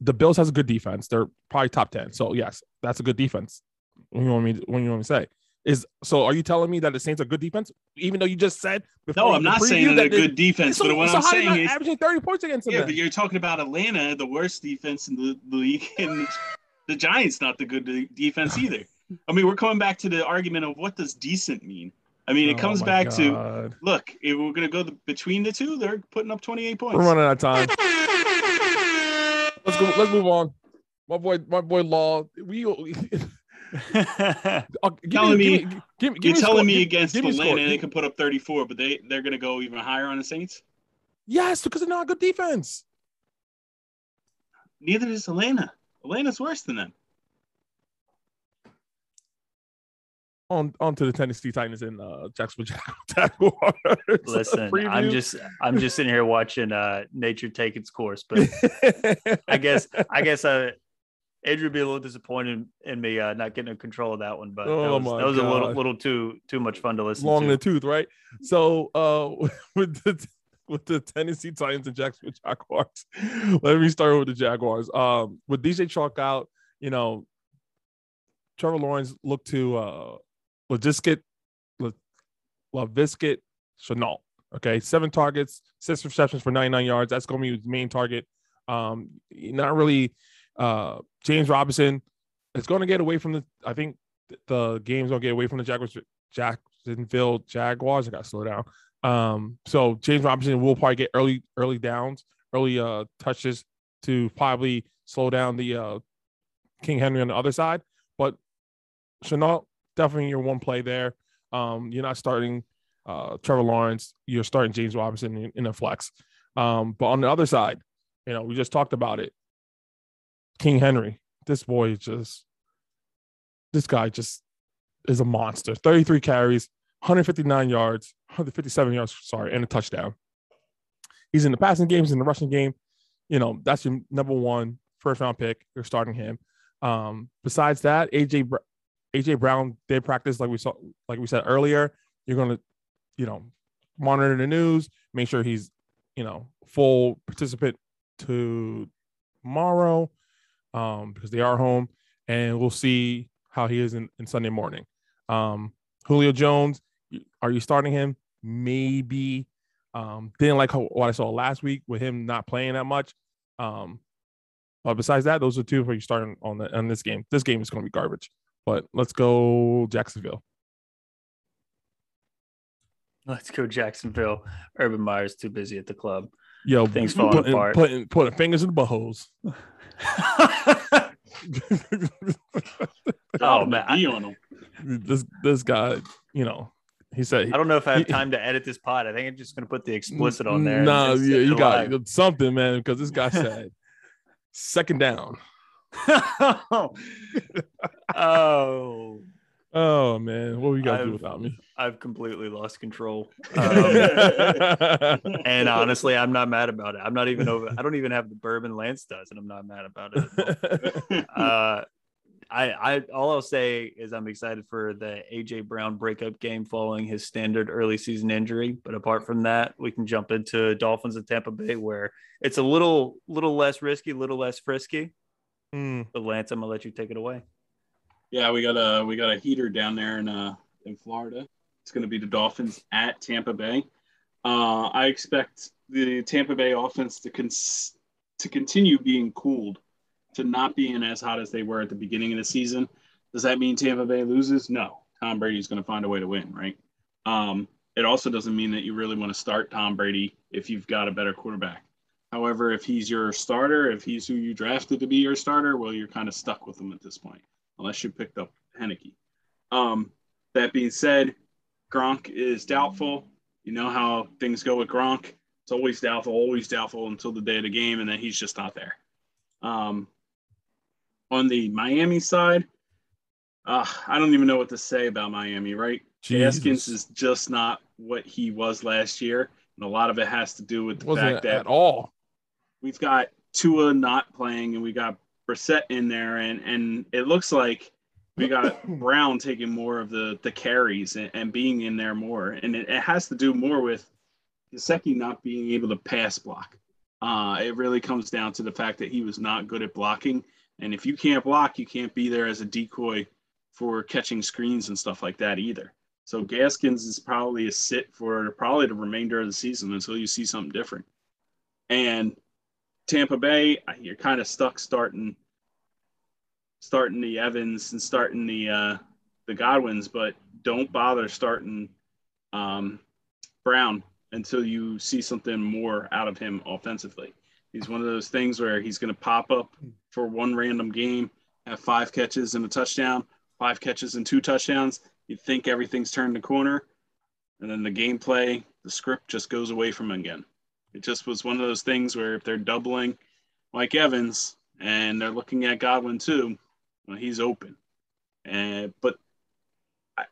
The Bills has a good defense. They're probably top 10. So yes, that's a good defense. When you want me, when you want me to say, Is so? Are you telling me that the Saints are good defense, even though you just said? before No, I'm not saying they're that they- good defense, So, but what so I'm saying is, averaging 30 points against them. yeah, then? but you're talking about Atlanta, the worst defense in the the league, and the Giants not the good de- defense either. I mean, we're coming back to the argument of what does decent mean. I mean, it Oh comes back to look. If we're gonna go the, between the two, they're putting up 28 points. We're running out of time. Let's go. Let's move on. My boy, my boy, Law. We. Uh, Telling me, me- give me, give, give You're me telling score. me against give me a score. They Give- can put up 34, but they they're gonna go even higher on the Saints. Yes, because they're not a good defense. Neither is Atlanta. Atlanta's worse than them. On on to the Tennessee Titans and uh, Jacksonville Jaguars. Listen, I'm just I'm just sitting here watching uh nature take its course, but I guess I guess uh Andrew would be a little disappointed in me uh, not getting control of that one, but that Oh was, that was a little little too too much fun to listen long to. the tooth, right? So uh with the with the Tennessee Titans and Jacksonville Jaguars, let me start with the Jaguars. Um with DJ Chalk out, you know, Trevor Lawrence looked to uh Logisket LaVisket Shenault. Okay, seven targets, six receptions for 99 yards. That's gonna be his main target. Um, not really uh James Robinson is gonna get away from the I think the game's gonna get away from the Jaguars Jacksonville Jaguars. I gotta slow down. Um, so James Robinson will probably get early, early downs, early uh touches to probably slow down the uh King Henry on the other side. But Shenault, definitely your one play there. Um, you're not starting uh Trevor Lawrence, you're starting James Robinson in, in a flex. Um, but on the other side, you know, we just talked about it. King Henry, this boy just this guy just is a monster. 33 carries, 159 yards, 157 yards, sorry, and a touchdown. He's in the passing games, in the rushing game. You know, that's your number one first round pick. You're starting him. Um, besides that, AJ AJ Brown did practice like we saw, like we said earlier. You're gonna, you know, monitor the news, make sure he's, you know, full participant to tomorrow, um, because they are home, and we'll see how he is in, in Sunday morning. Um, Julio Jones, are you starting him? Maybe. Um, didn't like how, what I saw last week with him not playing that much. Um, but besides that, those are two for you starting on the on this game. This game is going to be garbage. But let's go Jacksonville. Let's go Jacksonville. Urban Meyer's too busy at the club. Yo, Things falling putting, apart. Putting, putting fingers in the buttholes. oh man, I, Be on them. this this guy, you know, he said I don't know if I have He- time to edit this pod. I think I'm just gonna put the explicit on there. and Nah, yeah, you it got live. something, man, because this guy said second down. oh, Oh man, what we got to do without me? I've completely lost control. Um, and honestly, I'm not mad about it. I'm not even over. I don't even have the bourbon Lance does, and I'm not mad about it. uh, I, I, all I'll say is I'm excited for the AJ Brown breakup game following his standard early season injury. But apart from that, we can jump into Dolphins and Tampa Bay, where it's a little, little less risky, little less frisky. Hmm. But Lance, I'm gonna let you take it away. Yeah, we got a we got a heater down there in uh in Florida. It's going to be the Dolphins at Tampa Bay. Uh, I expect the Tampa Bay offense to cons- to continue being cooled, to not being as hot as they were at the beginning of the season. Does that mean Tampa Bay loses? No. Tom Brady's going to find a way to win, right? Um, it also doesn't mean that you really want to start Tom Brady if you've got a better quarterback. However, if he's your starter, if he's who you drafted to be your starter, well, you're kind of stuck with him at this point unless you picked up Heinicke. Um, that being said, Gronk is doubtful. You know how things go with Gronk. It's always doubtful, always doubtful until the day of the game, and then he's just not there. Um, on the Miami side, uh, I don't even know what to say about Miami, right? Haskins is just not what he was last year. And a lot of it has to do with the wasn't fact that at all. we've got Tua not playing and we got Brissett in there, and and it looks like we got Brown taking more of the the carries and, and being in there more, and it, it has to do more with Gesicki not being able to pass block. Uh, it really comes down to the fact that he was not good at blocking, and if you can't block, you can't be there as a decoy for catching screens and stuff like that either. So Gaskins is probably a sit for probably the remainder of the season until you see something different. And Tampa Bay, you're kind of stuck starting starting the Evans and starting the uh, the Godwins, but don't bother starting um, Brown until you see something more out of him offensively. He's one of those things where he's going to pop up for one random game, have five catches and a touchdown, five catches and two touchdowns. You think everything's turned the corner, and then the gameplay, the script just goes away from him again. It just was one of those things where if they're doubling Mike Evans and they're looking at Godwin too, he's open. And but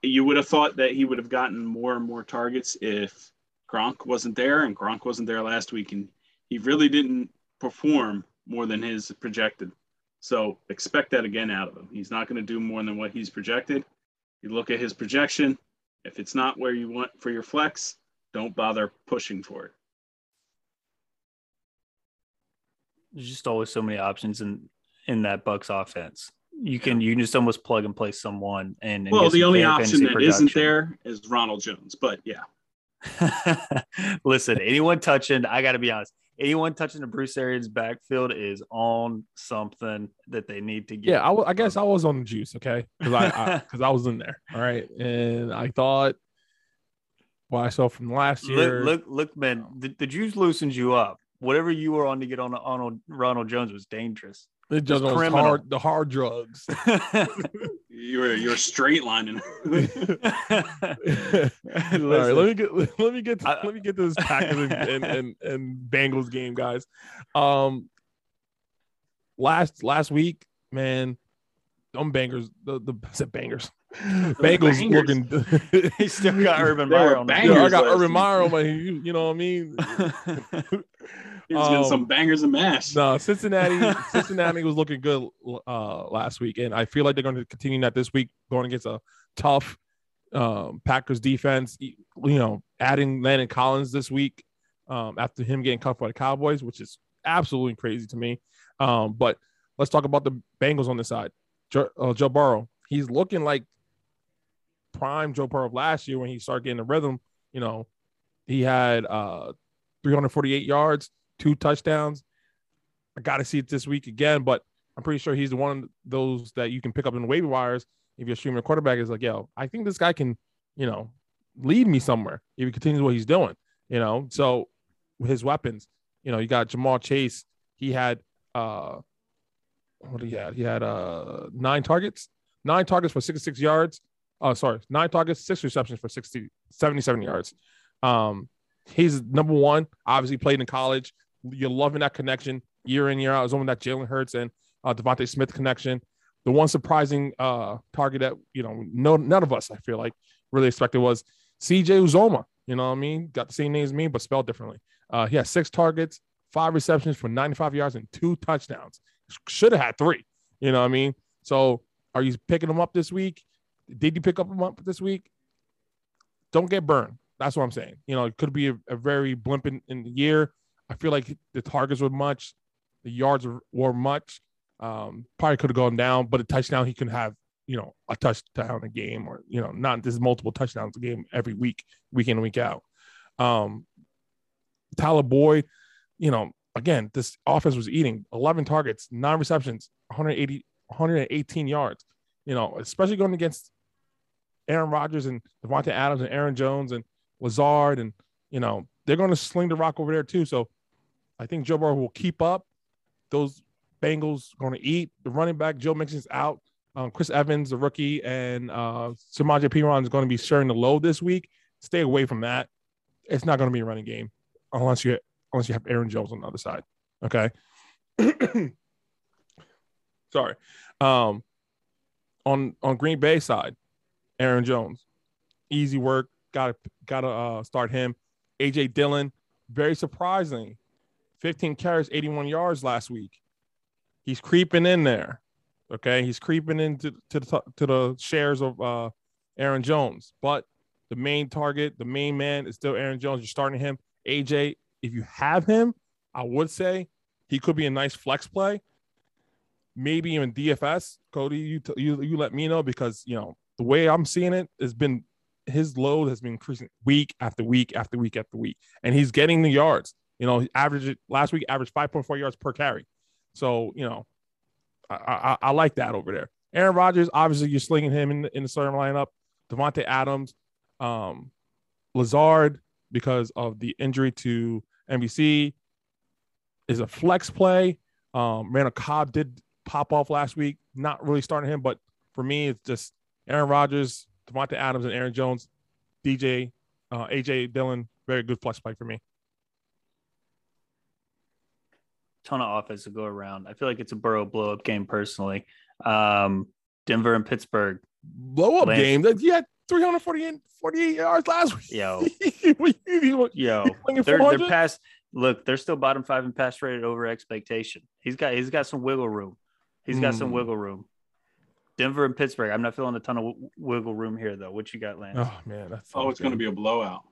you would have thought that he would have gotten more and more targets if Gronk wasn't there, and Gronk wasn't there last week, and he really didn't perform more than his projected. So expect that again out of him. He's not going to do more than what he's projected. You look at his projection. If it's not where you want for your flex, don't bother pushing for it. There's just always so many options in in that Bucks offense. You can you can just almost plug and play someone and, and well the only option that not there is Ronald Jones, but yeah. Listen, anyone touching, I got to be honest, anyone touching the Bruce Arians backfield is on something that they need to get. Yeah, I, w- I guess I was on the juice, okay, because I because I, I, was in there, all right, and I thought what I saw from last year. Look, look, look man, um, the, the juice loosens you up. Whatever you were on to get on on Ronald Jones was dangerous. It just was hard, the hard drugs. you were you're straight lining. All right, let me get let me get to let me get to this Packers and, and, and, and Bengals game, guys. Um, last last week, man, them bangers, the the I said bangers. Bengals looking. he still got Urban Meyer on. Yeah, I got Urban Meyer on my. You, you know what I mean? He was getting um, some bangers and mash. No, Cincinnati. Cincinnati was looking good uh, last week, and I feel like they're going to continue that this week, going against a tough um, Packers defense. You know, adding Landon Collins this week um, after him getting cut by the Cowboys, which is absolutely crazy to me. Um, but let's talk about the Bengals on the side. Joe, uh, Joe Burrow, he's looking like prime Joe Burrow last year when he started getting the rhythm. You know, he had uh, 348 yards, two touchdowns. I got to see it this week again, but I'm pretty sure he's one of those that you can pick up in the waiver wires if you're streaming a quarterback. Is like, yo, I think this guy can, you know, lead me somewhere if he continues what he's doing. You know, so his weapons, you know, you got Ja'Marr Chase. He had uh, what he had? He had uh nine targets, nine targets for 66 yards. Uh, sorry, nine targets, six receptions for 60, 77 yards. Um, he's number one. Obviously, played in college, you're loving that connection year in year out. It's only that Jalen Hurts and uh, DeVonta Smith connection. The one surprising uh, target that you know no none of us I feel like really expected was CJ Uzomah. You know what I mean? Got the same name as me, but spelled differently. Uh, he has six targets, five receptions for 95 yards and two touchdowns. Should have had three. You know what I mean? So are you picking them up this week? Did you pick up them up this week? Don't get burned. That's what I'm saying. You know, it could be a, a very blimp in, in the year. I feel like the targets were much, the yards were, much. Um, probably could have gone down, but a touchdown he can have, you know, a touchdown a game, or you know, not this multiple touchdowns a game every week, week in and week out. Um, Tyler Boyd, you know, again, this offense was eating 11 targets, nine receptions, 180, 118 yards. You know, especially going against Aaron Rodgers and Davante Adams and Aaron Jones and Lazard, and you know, they're going to sling the rock over there too. So I think Joe Burrow will keep up. Those Bengals going to eat. The running back Joe Mixon's out. Um, Chris Evans, the rookie, and uh, Samaje Perine is going to be sharing the load this week. Stay away from that. It's not going to be a running game unless you unless you have Aaron Jones on the other side. Okay. Sorry. Um, on on Green Bay side, Aaron Jones, easy work. Got to got to uh, start him. AJ Dillon, very surprising, 15 carries, 81 yards last week. He's creeping in there. Okay, he's creeping into to the to the shares of uh, Aaron Jones, but the main target, the main man is still Aaron Jones. You're starting him. AJ, if you have him, I would say he could be a nice flex play. maybe even DFS. Cody, you t- you you let me know because you know the way I'm seeing it has been his load has been increasing week after week after week after week, and he's getting the yards. You know, average last week averaged 5.4 yards per carry. So you know, I, I, I like that over there. Aaron Rodgers, obviously, you're slinging him in, in the starting lineup. Davante Adams, um, Lazard, because of the injury to NBC, is a flex play. Um, Randall Cobb did pop off last week. Not really starting him, but for me, it's just Aaron Rodgers, Davante Adams, and Aaron Jones. DJ, uh, AJ Dillon, very good flex play for me. Ton of offense to go around. I feel like it's a Burrow blow up game personally. Um, Denver and Pittsburgh. Blow up Lance- game. He had 348 48 yards last week. Yo. Yo. Yo, they're they're past. Look, they're still bottom five in pass rated over expectation. He's got he's got some wiggle room. He's got some Hmm. wiggle room. Denver and Pittsburgh. I'm not feeling a ton of w- wiggle room here though. What you got, Lance? Oh man, that's Oh, it's going to be a blowout.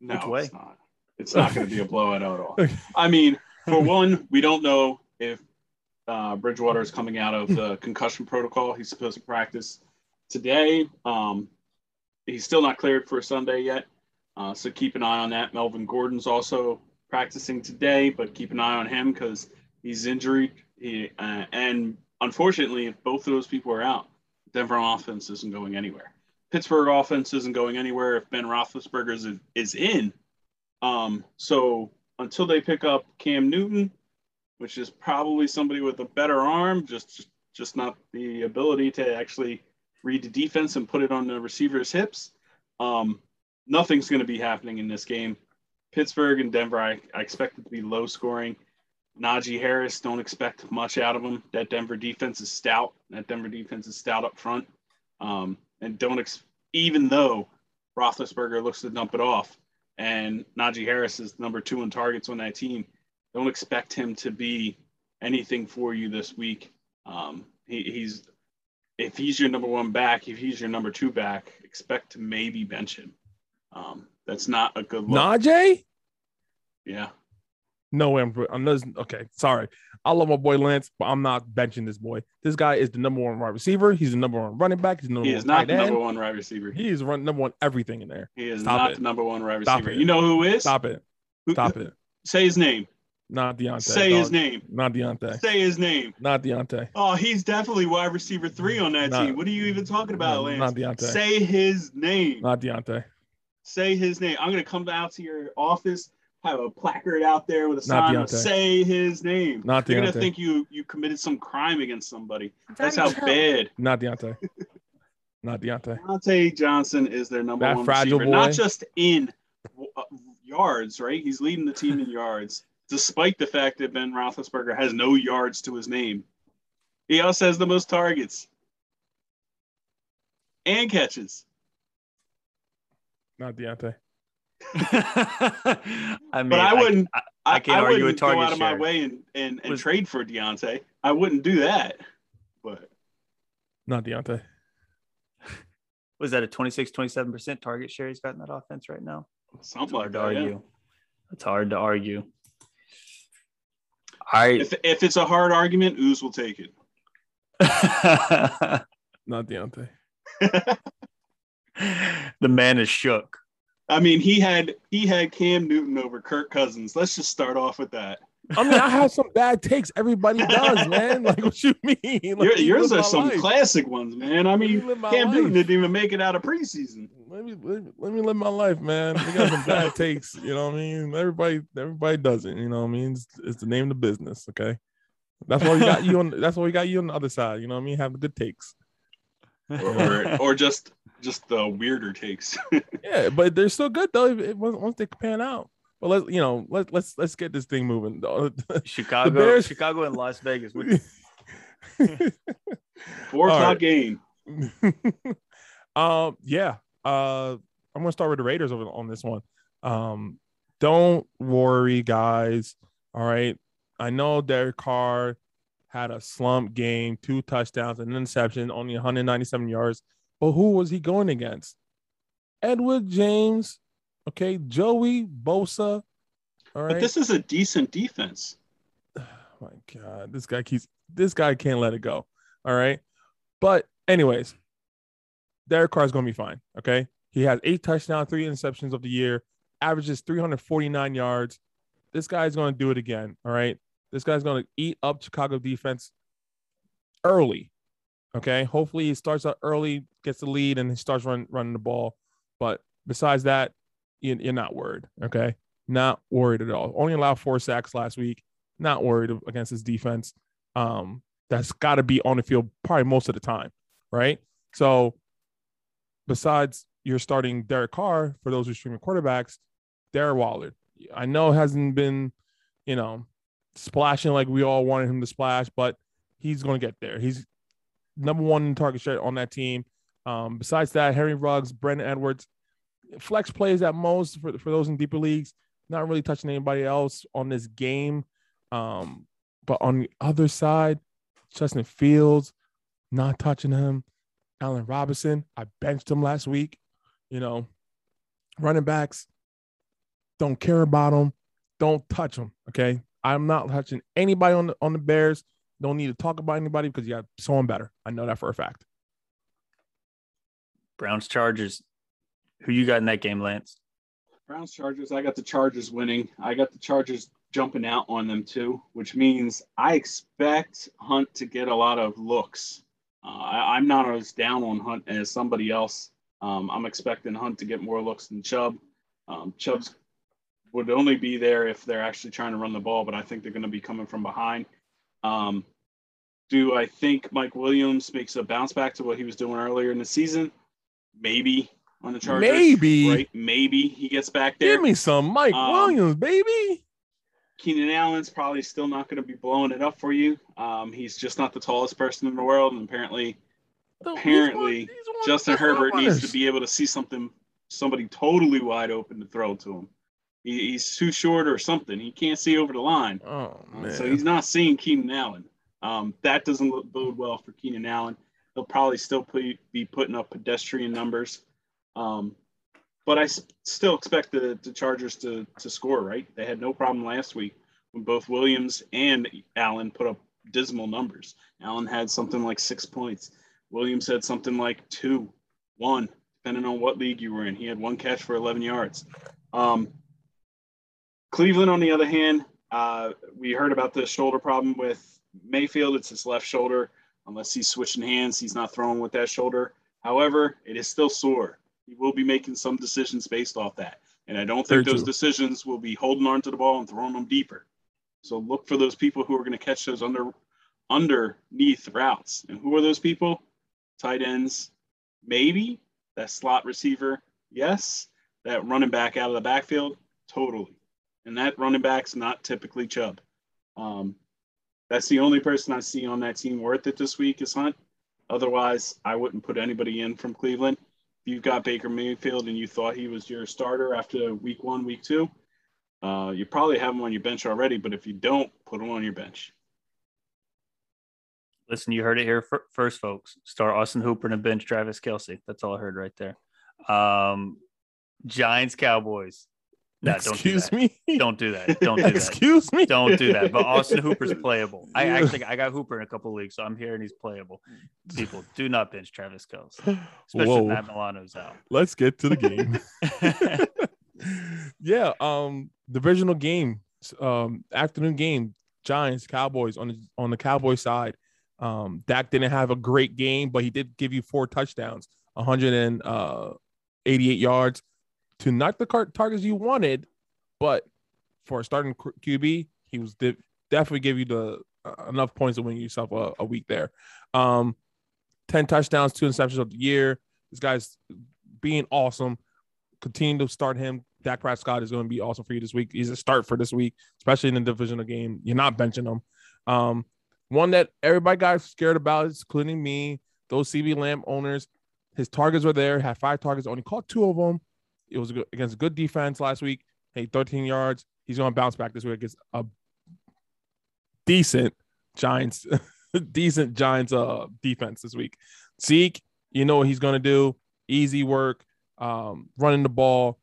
No, Which way? it's not. It's not going to be a blowout at all. I mean, for one, we don't know if uh, Bridgewater is coming out of the concussion protocol. He's supposed to practice today. Um, he's still not cleared for Sunday yet. Uh, so keep an eye on that. Melvin Gordon's also practicing today, but keep an eye on him because he's injured. He, uh, and unfortunately, if both of those people are out, Denver offense isn't going anywhere. Pittsburgh offense isn't going anywhere if Ben Roethlisberger is, is in. Um, so until they pick up Cam Newton, which is probably somebody with a better arm, just just not the ability to actually read the defense and put it on the receiver's hips. Um, nothing's going to be happening in this game. Pittsburgh and Denver, I, I expect it to be low scoring. Najee Harris, don't expect much out of him. That Denver defense is stout. That Denver defense is stout up front. Um, and don't ex- even though Roethlisberger looks to dump it off, and Najee Harris is number two in targets on that team, don't expect him to be anything for you this week. Um, he, he's if he's your number one back, if he's your number two back, expect to maybe bench him. Um, that's not a good look. Najee? yeah. No way. I'm, I'm not, okay. Sorry. I love my boy Lance, but I'm not benching this boy. This guy is the number one wide receiver. He's the number one running back. He's the number He one is not the number end. one wide receiver. He is run number one everything in there. He is Stop not it. the number one wide receiver. You know who is? Stop it. Who- Stop it. Say his name. Not Diontae. Say his name. Not Diontae. Say his name. Not Diontae. Oh, he's definitely wide receiver three on that Not- team. What are you even talking about, Lance? not Diontae. Say his name. Not Diontae. Say his name. I'm gonna come out to your office, have a placard out there with a sign. with Diontae. Say his name. Not Diontae. You're gonna think you you committed some crime against somebody. That's how bad. Not Diontae. Not Diontae. Diontae Johnson is their number That one fragile receiver, not just in uh, yards, right? He's leading the team in yards, despite the fact that Ben Roethlisberger has no yards to his name. He also has the most targets and catches. Not Diontae. I mean, But I wouldn't. I, I, I can't I argue wouldn't with target go out of my way and, and, and Was- trade for Diontae. I wouldn't do that. But Not Diontae. was that a 26, 27 percent target share he's got in that offense right now? It's something like hard to that. yeah. argue. It's hard to argue. All right. If, if it's a hard argument, Ooze will take it. Not Diontae. the man is shook. I mean, he had he had Cam Newton over Kirk Cousins. Let's just start off with that. I mean, I have some bad takes. Everybody does, man. Like, what you mean? Like, Your, me yours are some life. classic ones, man. I mean, live my Cam Newton didn't even make it out of preseason. Let me, let me let me live my life, man. We got some bad takes. You know what I mean? Everybody everybody does it. You know what I mean? It's, it's the name of the business. Okay. That's why we got you on. That's why we got you on the other side. You know what I mean? Have the good takes. Or, or just just the weirder takes. Yeah, but they're still good though. If, if, once once they pan out. But let's you know let let's let's get this thing moving. Chicago, Bears- Chicago, and Las Vegas. Four All o'clock right. game. um, yeah. Uh, I'm gonna start with the Raiders over on this one. Um, don't worry, guys. All right. I know Derek Carr had a slump game, two touchdowns, an interception, only 197 yards. But who was he going against? Derwin James, okay, Joey Bosa. All right. But this is a decent defense. Oh my god, this guy keeps this guy can't let it go. All right. But anyways, Derek Carr is gonna be fine. Okay. He has eight touchdowns, three interceptions of the year, averages 349 yards. This guy's gonna do it again. All right. This guy's gonna eat up Chicago defense early. Okay. Hopefully he starts out early, gets the lead, and he starts run, running the ball. But besides that, you, you're not worried. Okay. Not worried at all. Only allowed four sacks last week. Not worried against his defense. Um, that's got to be on the field probably most of the time, right? So, besides you're starting Derek Carr for those who stream streaming quarterbacks, Darren Waller. I know hasn't been, you know, splashing like we all wanted him to splash, but he's going to get there. He's number one target share on that team. Um, besides that, Henry Ruggs, Brandon Edwards, flex plays at most for, for those in deeper leagues. Not really touching anybody else on this game. Um, but on the other side, Justin Fields, not touching him. Allen Robinson, I benched him last week. You know, running backs, don't care about them. Don't touch them. Okay. I'm not touching anybody on the on the Bears. Don't need to talk about anybody because you have someone better. I know that for a fact. Browns Chargers. Who you got in that game, Lance? Browns Chargers. I got the Chargers winning. I got the Chargers jumping out on them too, which means I expect Hunt to get a lot of looks. Uh, I, am not as down on Hunt as somebody else. Um, I'm expecting Hunt to get more looks than Chubb. Um, Chubb's would only be there if they're actually trying to run the ball, but I think they're going to be coming from behind. Um, do I think Mike Williams makes a bounce back to what he was doing earlier in the season? Maybe on the Chargers. Maybe. Right? Maybe he gets back there. Give me some Mike um, Williams, baby. Keenan Allen's probably still not going to be blowing it up for you. Um, he's just not the tallest person in the world, and apparently, apparently, he's one, he's one Justin Herbert needs to be able to see something, somebody totally wide open to throw to him. He, he's too short or something. He can't see over the line. Oh man! Uh, so he's not seeing Keenan Allen. Um, that doesn't look bode well for Keenan Allen. He'll probably still put, be putting up pedestrian numbers. Um, but I still expect the, the Chargers to, to score, right? They had no problem last week when both Williams and Allen put up dismal numbers. Allen had something like six points. Williams had something like two, one, depending on what league you were in. He had one catch for 11 yards. Um, Cleveland, on the other hand, uh, we heard about the shoulder problem with Mayfield. It's his left shoulder. Unless he's switching hands, he's not throwing with that shoulder. However, it is still sore he will be making some decisions based off that. And I don't think Very those true. decisions will be holding on to the ball and throwing them deeper. So look for those people who are going to catch those under underneath routes. And who are those people? Tight ends, maybe. That slot receiver, yes. That running back out of the backfield, totally. And that running back's not typically Chubb. Um, that's the only person I see on that team worth it this week is Hunt. Otherwise, I wouldn't put anybody in from Cleveland If you've got Baker Mayfield and you thought he was your starter after week one, week two, uh, you probably have him on your bench already. But if you don't, put him on your bench. Listen, you heard it here first, folks. Start Austin Hooper and bench Travis Kelce. That's all I heard right there. Um, Giants, Cowboys. No, Excuse don't do me. Don't do that. Don't do that. Excuse me. Don't do that. But Austin Hooper's playable. I actually I got Hooper in a couple leagues, so I'm hearing he's playable. People do not bench Travis Kelce, especially Whoa. if Matt Milano's out. Let's get to the game. yeah, um, divisional game, um, afternoon game. Giants, Cowboys on the on the Cowboy side. Um, Dak didn't have a great game, but he did give you four touchdowns, 188 uh, yards to not the targets you wanted, but for a starting QB, he was de- definitely give you the uh, enough points to win yourself a, a week there. Um, ten touchdowns, two interceptions of the year. This guy's being awesome. Continue to start him. Dak Prescott is going to be awesome for you this week. He's a start for this week, especially in the divisional game. You're not benching him. Um, one that everybody got scared about, including me, those CeeDee Lamb owners. His targets were there, had five targets, only caught two of them. It was against good defense last week. Hey, 13 yards. He's going to bounce back this week against a decent Giants, decent Giants uh defense this week. Zeke, you know what he's going to do. Easy work, um, running the ball.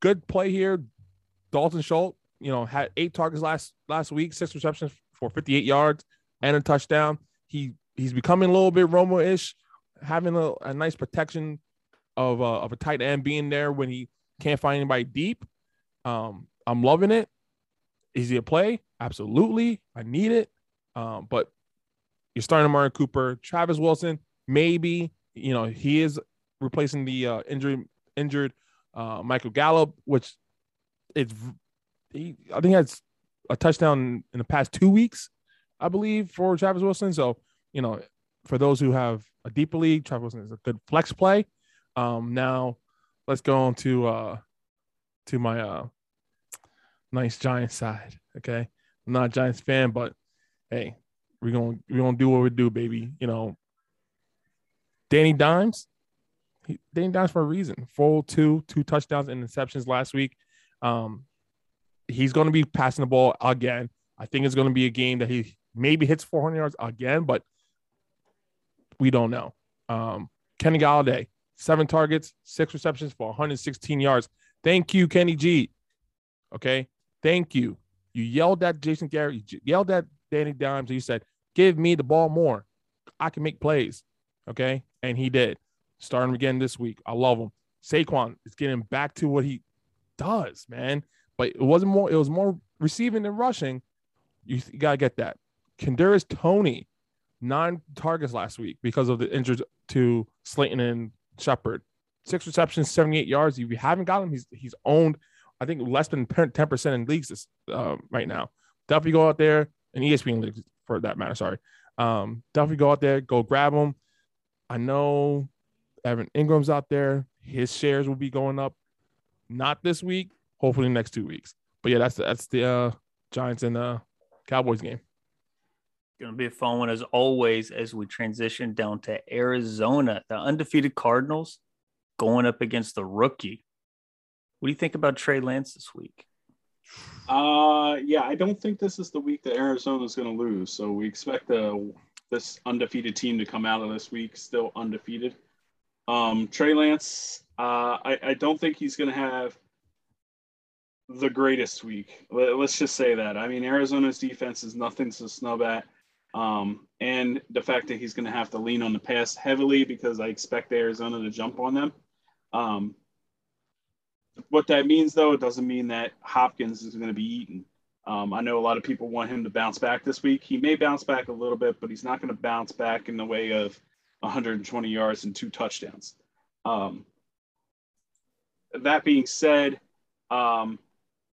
Good play here. Dalton Schultz you know, had eight targets last last week, six receptions for 58 yards and a touchdown. He he's becoming a little bit Romo-ish, having a, a nice protection of uh, of a tight end being there when he can't find anybody deep. Um, I'm loving it. Is he a play? Absolutely. I need it. Um, but you're starting Amari Cooper, Travis Wilson, maybe. You know, he is replacing the uh, injured injured uh, Michael Gallup, which it's he, I think has a touchdown in the past two weeks, I believe, for Travis Wilson. So, you know, for those who have a deeper league, Travis Wilson is a good flex play. Um, now let's go on to uh to my uh nice Giants side. Okay. I'm not a Giants fan, but hey, we're gonna we're gonna do what we do, baby. You know, Danny Dimes, he, Danny Dimes for a reason. Full two, two touchdowns and interceptions last week. Um, he's gonna be passing the ball again. I think it's gonna be a game that he maybe hits 400 yards again, but we don't know. Um, Kenny Golladay, seven targets, six receptions for 116 yards. Thank you, Kenny G. Okay. Thank you. You yelled at Jason Garrett, you yelled at Danny Dimes, and you said, give me the ball more. I can make plays. Okay. And he did. Starting again this week. I love him. Saquon is getting back to what he does, man. But it wasn't more, it was more receiving than rushing. You, you gotta get that. Kadarius Toney, nine targets last week because of the injuries to Slayton and Shepard. Six receptions, 78 yards. If you haven't got him, he's he's owned, I think, less than 10% in leagues this, uh, right now. Definitely go out there, and ESPN leagues for that matter, sorry. Um, definitely go out there, go grab him. I know Evan Engram's out there. His shares will be going up. Not this week, hopefully next two weeks. But yeah, that's that's the uh, Giants and the Cowboys game. Going to be a fun one as always as we transition down to Arizona, the undefeated Cardinals going up against the rookie. What do you think about Trey Lance this week? Uh, yeah, I don't think this is the week that Arizona is going to lose. So we expect the this undefeated team to come out of this week still undefeated. Um, Trey Lance, uh, I, I don't think he's going to have the greatest week. Let, us just say that. I mean, Arizona's defense is nothing to snub at. Um, and the fact that he's going to have to lean on the pass heavily because I expect Arizona to jump on them. Um, what that means, though, it doesn't mean that Hopkins is going to be eaten. Um, I know a lot of people want him to bounce back this week. He may bounce back a little bit, but he's not going to bounce back in the way of 120 yards and two touchdowns. Um, that being said, um,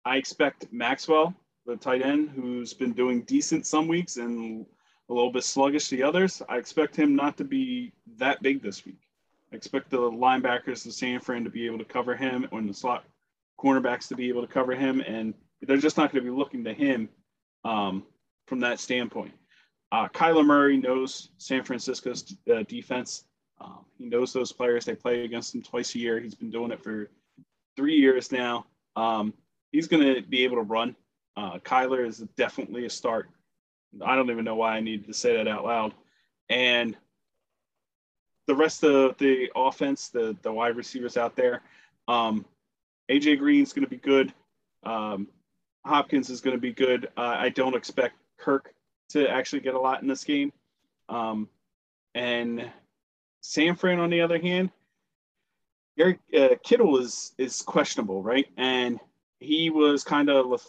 I expect Maxwell, the tight end, who's been doing decent some weeks and a little bit sluggish the others. I expect him not to be that big this week. I expect the linebackers, the San Fran, to be able to cover him, and the slot cornerbacks to be able to cover him, and they're just not going to be looking to him um, from that standpoint. Uh, Kyler Murray knows San Francisco's uh, defense. Um, he knows those players. They play against him twice a year. He's been doing it for three years now. Um, he's going to be able to run. Uh, Kyler is definitely a start I don't even know why I needed to say that out loud. And the rest of the offense, the the wide receivers out there, um, AJ Green's going to be good. Um, Hopkins is going to be good. Uh, I don't expect Kirk to actually get a lot in this game. Um, and San Fran, on the other hand, Eric uh, Kittle is is questionable, right? And he was kind of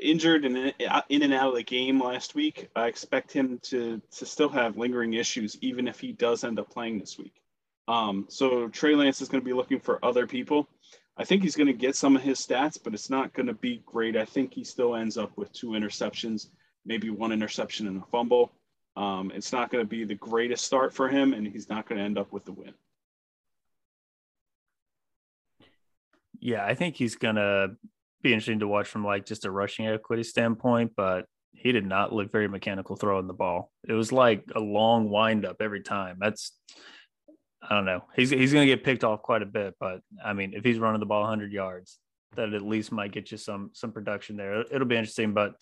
injured and in and out of the game last week. I expect him to to still have lingering issues, even if he does end up playing this week. Um, so Trey Lance is going to be looking for other people. I think he's going to get some of his stats, but it's not going to be great. I think he still ends up with two interceptions, maybe one interception and a fumble. Um, it's not going to be the greatest start for him, and he's not going to end up with the win. Yeah, I think he's going to be interesting to watch from like just a rushing equity standpoint, but he did not look very mechanical throwing the ball. It was like a long windup every time. That's I don't know. He's he's going to get picked off quite a bit, but I mean, if he's running the ball 100 yards, that at least might get you some some production there. It'll be interesting, but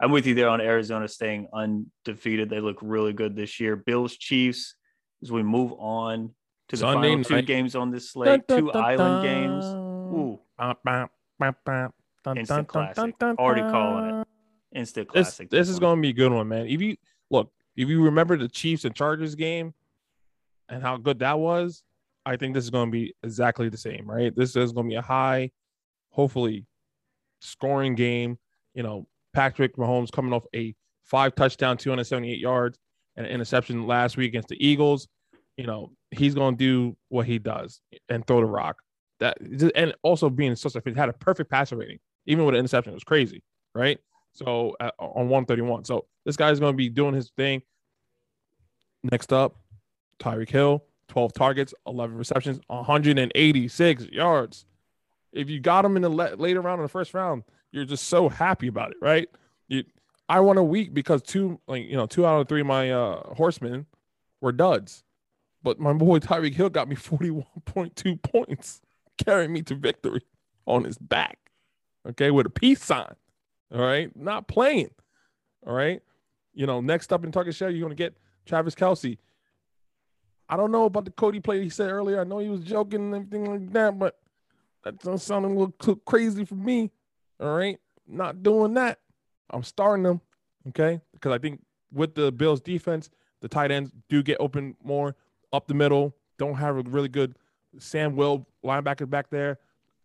I'm with you there on Arizona staying undefeated. They look really good this year. Bills Chiefs as we move on to the Sunday final two games on this slate, dun, dun, two dun, island games. Ooh. Dun, Instant dun, dun, classic. dun, Already calling it. Instant This, classic. this is going to be a good one, man. If you look, if you remember the Chiefs and Chargers game and how good that was, I think this is going to be exactly the same, right? This is going to be a high, hopefully, scoring game. You know, Patrick Mahomes coming off a five touchdown, 278 yards, and an interception last week against the Eagles. You know, he's going to do what he does and throw the rock. That and also being such a fit, had a perfect passer rating, even with an interception, it was crazy, right? So on 131. So this guy's going to be doing his thing. Next up, Tyreek Hill, 12 targets, 11 receptions, 186 yards. If you got him in the le- later round in the first round, you're just so happy about it, right? You, I won a week because two, like you know, two out of three of my uh, horsemen were duds, but my boy Tyreek Hill got me 41.2 points, carrying me to victory on his back. Okay, with a peace sign. All right, not playing. All right, you know, next up in target share, you're gonna get Travis Kelce. I don't know about the Cody play he said earlier. I know he was joking and everything like that, but that doesn't sound a little crazy for me. All right, not doing that. I'm starting them. Okay, because I think with the Bills defense, the tight ends do get open more up the middle. Don't have a really good Sam Will linebacker back there.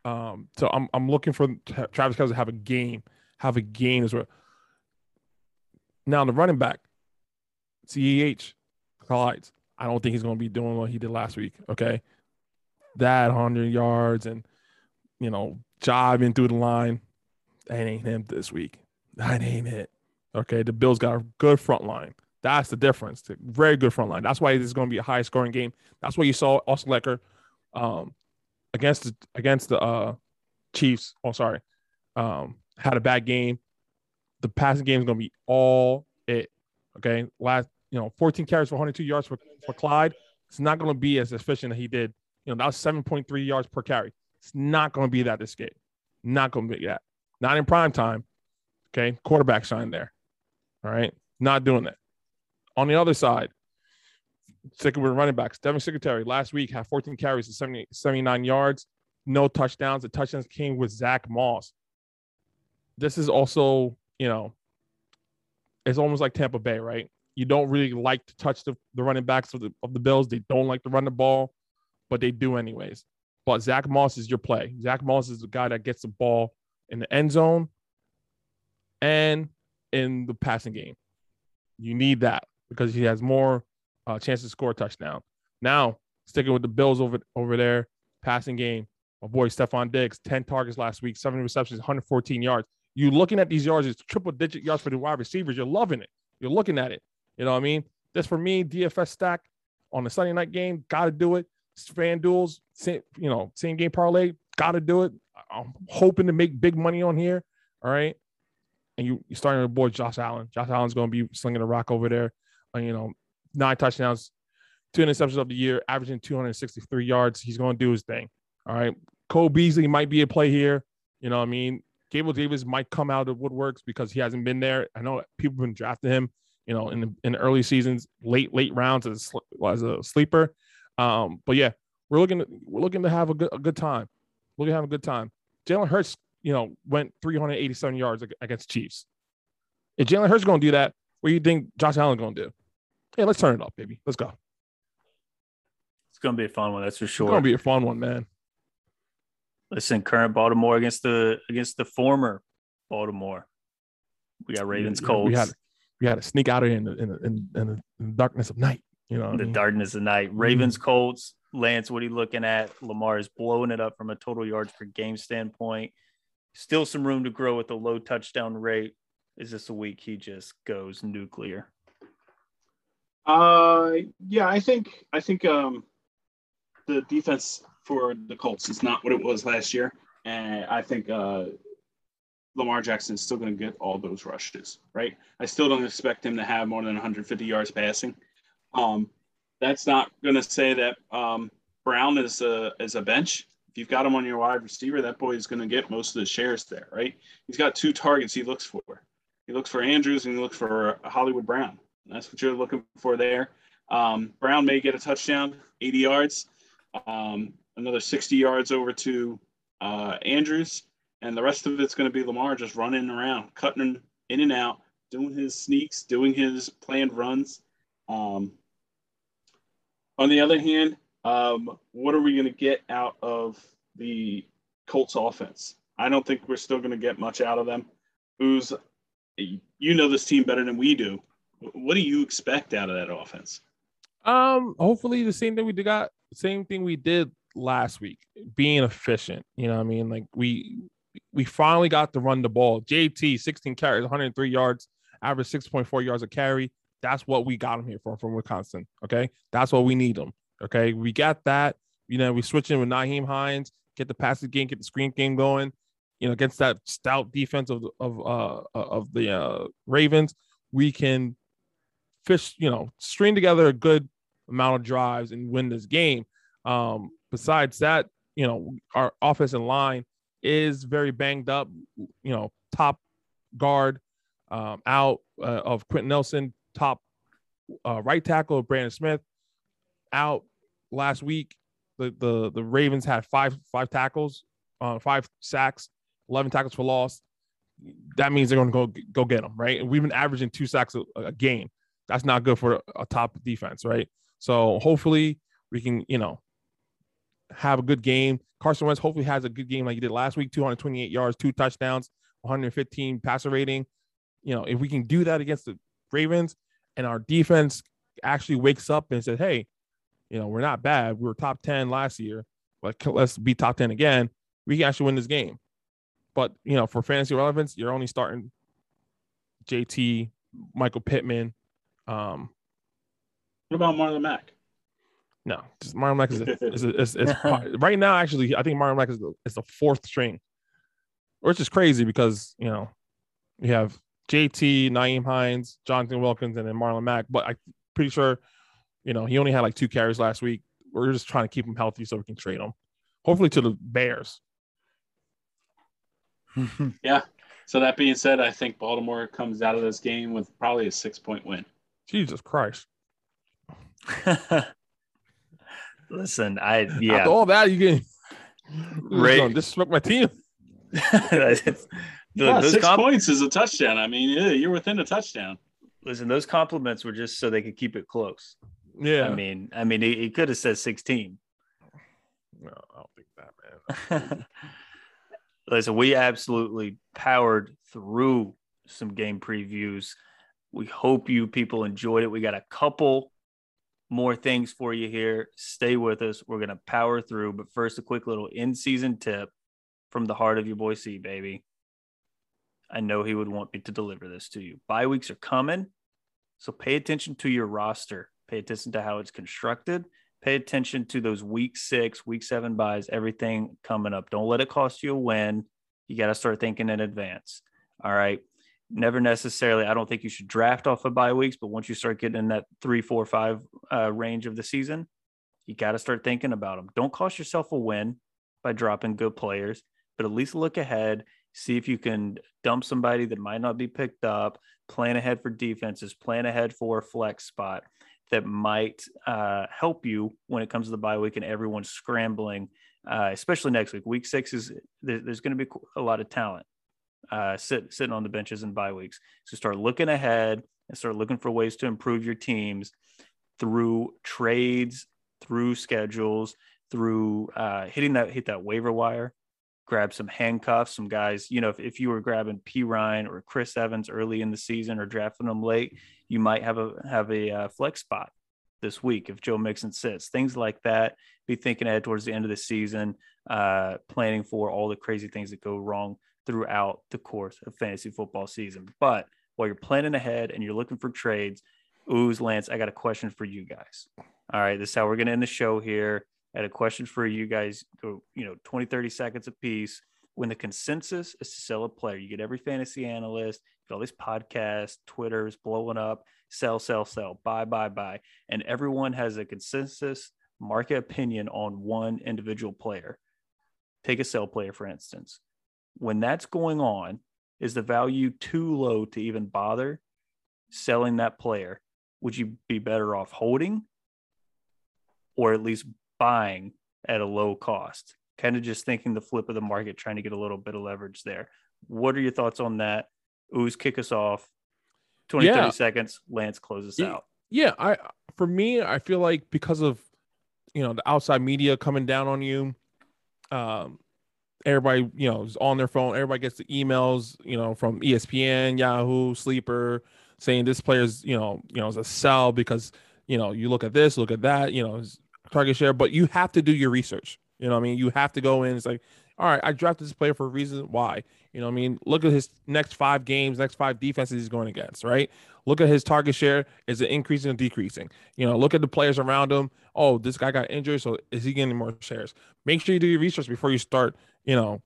Um, so I'm I'm looking for Travis Kelce to have a game, have a game as well. Now the running back, CEH, Clydes. I don't think he's going to be doing what he did last week. Okay, that hundred yards and you know jiving through the line, that ain't him this week. That ain't it. Okay, the Bills got a good front line. That's the difference. The very good front line. That's why this is going to be a high scoring game. That's why you saw Austin Ekeler um, against the against the uh, Chiefs. Oh, sorry, um, had a bad game. The passing game is going to be all it. Okay, last you know 14 carries for 102 yards for, for Clyde. It's not going to be as efficient as he did. You know that was 7.3 yards per carry. It's not going to be that this game. Not going to be that. Not in prime time. Okay, quarterback shine there. All right, not doing that. On the other side, sticking with running backs, Devin Singletary last week had 14 carries and 70, 79 yards, no touchdowns. The touchdowns came with Zach Moss. This is also, you know, it's almost like Tampa Bay, right? You don't really like to touch the, the running backs of the, of the Bills. They don't like to run the ball, but they do anyways. But Zach Moss is your play. Zach Moss is the guy that gets the ball in the end zone and in the passing game. You need that because he has more uh, chance to score a touchdown. Now, sticking with the Bills over over there, passing game. My boy Stefon Diggs, 10 targets last week, seven receptions, 114 yards. You looking at these yards, it's triple digit yards for the wide receivers. You're loving it. You're looking at it. You know what I mean? This for me, DFS stack on the Sunday night game, got to do it. Fan duels, same, you know, same game parlay, got to do it. I'm hoping to make big money on here. All right. And you, you're starting to boy Josh Allen. Josh Allen's to be slinging a rock over there. Uh, you know, nine touchdowns, two interceptions of the year, averaging 263 yards. He's going to do his thing. All right. Cole Beasley might be a play here. You know what I mean? Gable Davis might come out of woodworks because he hasn't been there. I know people have been drafting him, you know, in the in the early seasons, late late rounds as as a sleeper. Um, but yeah, we're looking to, we're looking to have a good a good time. We're gonna have a good time. Jalen Hurts, you know, went 387 yards against Chiefs. If Jalen Hurts going to do that, what do you think Josh Allen going to do? Yeah, let's turn it up, baby. Let's go. It's gonna be a fun one, that's for sure. It's gonna be a fun one, man. Listen, current Baltimore against the against the former Baltimore. We got Ravens Yeah, Colts. We had we had to sneak out of here in the, in the, in, in the, in the darkness of night. You know, what I the mean? darkness of night. Mm-hmm. Ravens Colts. Lance, what are you looking at? Lamar is blowing it up from a total yards per game standpoint. Still some room to grow with a low touchdown rate. Is this a week he just goes nuclear? Uh, yeah, I think I think um, the defense for the Colts is not what it was last year, and I think uh, Lamar Jackson is still going to get all those rushes. Right? I still don't expect him to have more than 150 yards passing. Um, that's not going to say that um, Brown is a is a bench. If you've got him on your wide receiver, that boy is going to get most of the shares there. Right? He's got two targets he looks for. He looks for Andrews and he looks for Hollywood Brown. That's what you're looking for there. Um, Brown may get a touchdown, 80 yards, um, another 60 yards over to uh, Andrews, and the rest of it's going to be Lamar just running around, cutting in and out, doing his sneaks, doing his planned runs. Um, on the other hand, um, what are we going to get out of the Colts offense? I don't think we're still going to get much out of them. Who's you know this team better than we do. What do you expect out of that offense? Um, hopefully the same thing we got, same thing we did last week, being efficient. You know, I mean, like we we finally got to run the ball. JT, 16 carries, 103 yards, average 6.4 yards a carry. That's what we got him here for from Wisconsin. Okay. That's what we need him. Okay. We got that. You know, we switch in with Nyheim Hines, get the passing game, get the screen game going. You know, against that stout defense of of uh of the uh Ravens, we can fish, you know, string together a good amount of drives and win this game. Um, besides that, you know, our offensive line is very banged up. You know, top guard um, out uh, of Quenton Nelson, top uh, right tackle of Braden Smith out last week. The the the Ravens had five five tackles, uh, five sacks, eleven tackles for loss. That means they're going to go go get them right. And we've been averaging two sacks a, a game. That's not good for a top defense, right? So hopefully we can, you know, have a good game. Carson Wentz hopefully has a good game like he did last week 228 yards, two touchdowns, 115 passer rating. You know, if we can do that against the Ravens and our defense actually wakes up and says, hey, you know, we're not bad. We were top 10 last year, but let's be top 10 again. We can actually win this game. But, you know, for fantasy relevance, you're only starting JT, Michael Pittman. Um, what about Marlon Mack? No, just Marlon Mack is, is, is, is, is right now. Actually, I think Marlon Mack is the, is the fourth string, which is crazy because you know we have JT, Nyheim Hines, Jordan Wilkins, and then Marlon Mack. But I'm pretty sure you know he only had like two carries last week. We're just trying to keep him healthy so we can trade him, hopefully to the Bears. yeah. So that being said, I think Baltimore comes out of this game with probably a six point win. Jesus Christ. Listen, I yeah. After all that, you can right. disrespect my team. yeah, six comp- points is a touchdown. I mean, yeah, you're within a touchdown. Listen, those compliments were just so they could keep it close. Yeah, I mean, I mean, he, he could have said 16. No, I don't think that, man. Listen, we absolutely powered through some game previews. We hope you people enjoyed it. We got a couple more things for you here. Stay with us. We're going to power through. But first, a quick little in season tip from the heart of your boy C, baby. I know he would want me to deliver this to you. Bye weeks are coming. So pay attention to your roster, pay attention to how it's constructed. Pay attention to those week six, week seven buys, everything coming up. Don't let it cost you a win. You got to start thinking in advance. All right never necessarily. I don't think you should draft off of bye weeks, but once you start getting in that three, four, five uh, range of the season, you got to start thinking about them. Don't cost yourself a win by dropping good players, but at least look ahead, see if you can dump somebody that might not be picked up, plan ahead for defenses, plan ahead for a flex spot that might uh, help you when it comes to the bye week and everyone's scrambling, uh, especially next week. Week six is there's going to be a lot of talent uh, sit, sitting on the benches in bye weeks. So start looking ahead and start looking for ways to improve your teams through trades, through schedules, through uh, hitting that hit that waiver wire. Grab some handcuffs, some guys. You know, if, if you were grabbing Perine or Chris Evans early in the season or drafting them late, you might have a have a uh, flex spot this week if Joe Mixon sits. Things like that. Be thinking ahead towards the end of the season, uh, planning for all the crazy things that go wrong throughout the course of fantasy football season. But while you're planning ahead and you're looking for trades, ooze, Lance, I got a question for you guys. All right, this is how we're going to end the show here. I had a question for you guys, you know, 20, 30 seconds a piece. When the consensus is to sell a player, you get every fantasy analyst, get all these podcasts, Twitter's blowing up, sell, sell, sell, buy, buy, buy. And everyone has a consensus market opinion on one individual player. Take a sell player, for instance when that's going on, is the value too low to even bother selling that player? Would you be better off holding or at least buying at a low cost? kind of just thinking the flip of the market, trying to get a little bit of leverage there. What are your thoughts on that? Ooze, kick us off. 20, Yeah. 30 seconds. Lance closes Yeah. out. yeah i for me i feel like because of you know the outside media coming down on you um everybody you know is on their phone everybody gets the emails you know from espn yahoo sleeper saying this player's you know you know is a sell because you know you look at this look at that you know target share but you have to do your research you know i mean you have to go in it's like all right i drafted this player for a reason why you know i mean look at his next five games next five defenses he's going against right Look at his target share. Is it increasing or decreasing? You know, look at the players around him. Oh, this guy got injured. So is he getting more shares? Make sure you do your research before you start, you know,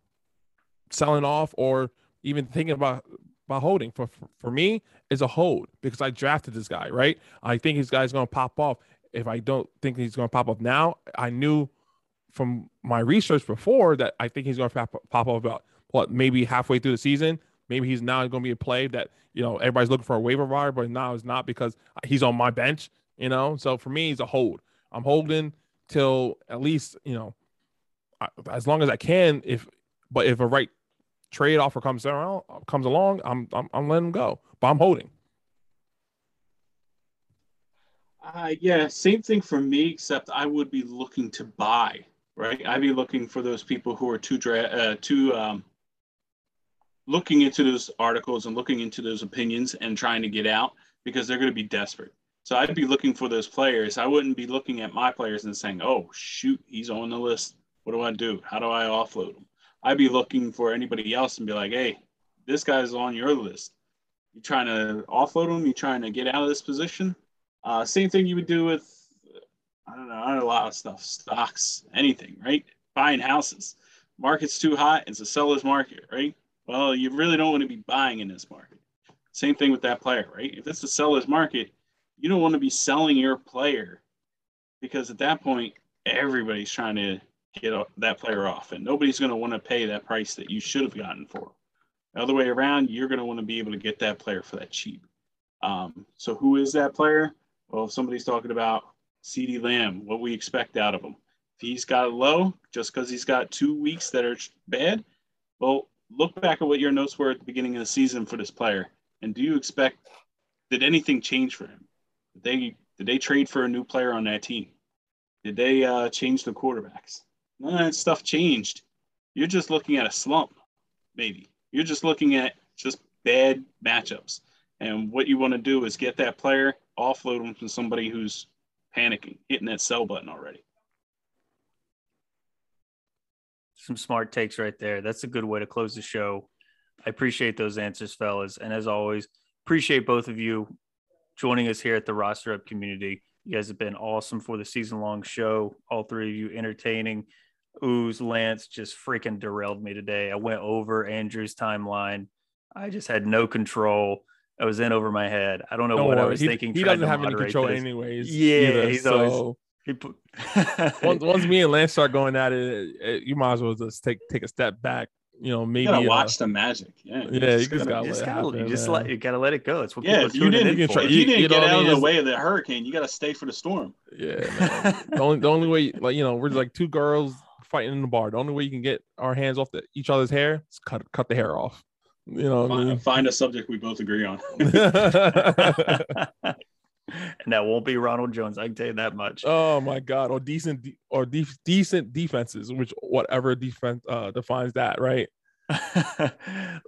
selling off or even thinking about about holding. For for, me, is a hold because I drafted this guy, right? I think this guy's gonna pop off. If I don't think he's gonna pop off now, I knew from my research before that I think he's gonna pop, pop off about what maybe halfway through the season. Maybe he's now going to be a play that you know everybody's looking for a waiver wire, but now it's not because he's on my bench. You know, so for me, he's a hold. I'm holding till at least you know I- as long as I can. If but if a right trade offer comes around comes along, I'm I'm, I'm letting him go, but I'm holding. Uh, yeah, same thing for me, except I would be looking to buy, right? I'd be looking for those people who are too dra- uh, too um, looking into those articles and looking into those opinions and trying to get out because they're going to be desperate. So I'd be looking for those players. I wouldn't be looking at my players and saying, "Oh shoot, he's on the list. What do I do? How do I offload them? I'd be looking for anybody else and be like, "Hey, this guy's on your list. You trying to offload him? You trying to get out of this position?" Uh, same thing you would do with, I don't know, a lot of stuff, stocks, anything, right? Buying houses. Market's too hot. It's a seller's market, right? Well, you really don't want to be buying in this market. Same thing with that player, right? If it's a seller's market, you don't want to be selling your player because at that point, everybody's trying to get that player off, and nobody's going to want to pay that price that you should have gotten for. The other way around, you're going to want to be able to get that player for that cheap. Um, so, who is that player? Well, if somebody's talking about CeeDee Lamb, what we expect out of him. If he's got low just because he's got two weeks that are bad, well, look back at what your notes were at the beginning of the season for this player. And do you expect, did anything change for him? Did they, did they trade for a new player on that team? Did they uh, change the quarterbacks? None that stuff changed. You're just looking at a slump, maybe. You're just looking at just bad matchups. And what you want to do is get that player, offload them to somebody who's panicking, hitting that sell button already. Some smart takes right there. That's a good way to close the show. I appreciate those answers, fellas. And as always, appreciate both of you joining us here at the Roster Up community. You guys have been awesome for the season long show. All three of you entertaining. Ooze, Lance just freaking derailed me today. I went over Andrew's timeline. I just had no control. I was in over my head. I don't know Don't what I was he, thinking. He doesn't have any control this. anyways. Yeah, either, he's so always- He put- once, once me and Lance start going at it, it, you might as well just take take a step back. You know, maybe You gotta uh, watch the magic. Yeah, yeah, you just just gotta- gotta you just let it gotta, you just let you gotta let it go. It's what yeah. people If you didn't, in you for. try- if you you- didn't you know get what I out mean? of the way of the hurricane, you got to stay for the storm. Yeah, the only the only way, like you know, we're like two girls fighting in the bar. The only way you can get our hands off the, each other's hair is cut cut the hair off. You know what I Find, mean? find a subject we both agree on. and that won't be Ronald Jones. I can tell you that much. oh my god! Or decent de- or de- decent defenses, which whatever defense uh, defines that, right? Listen,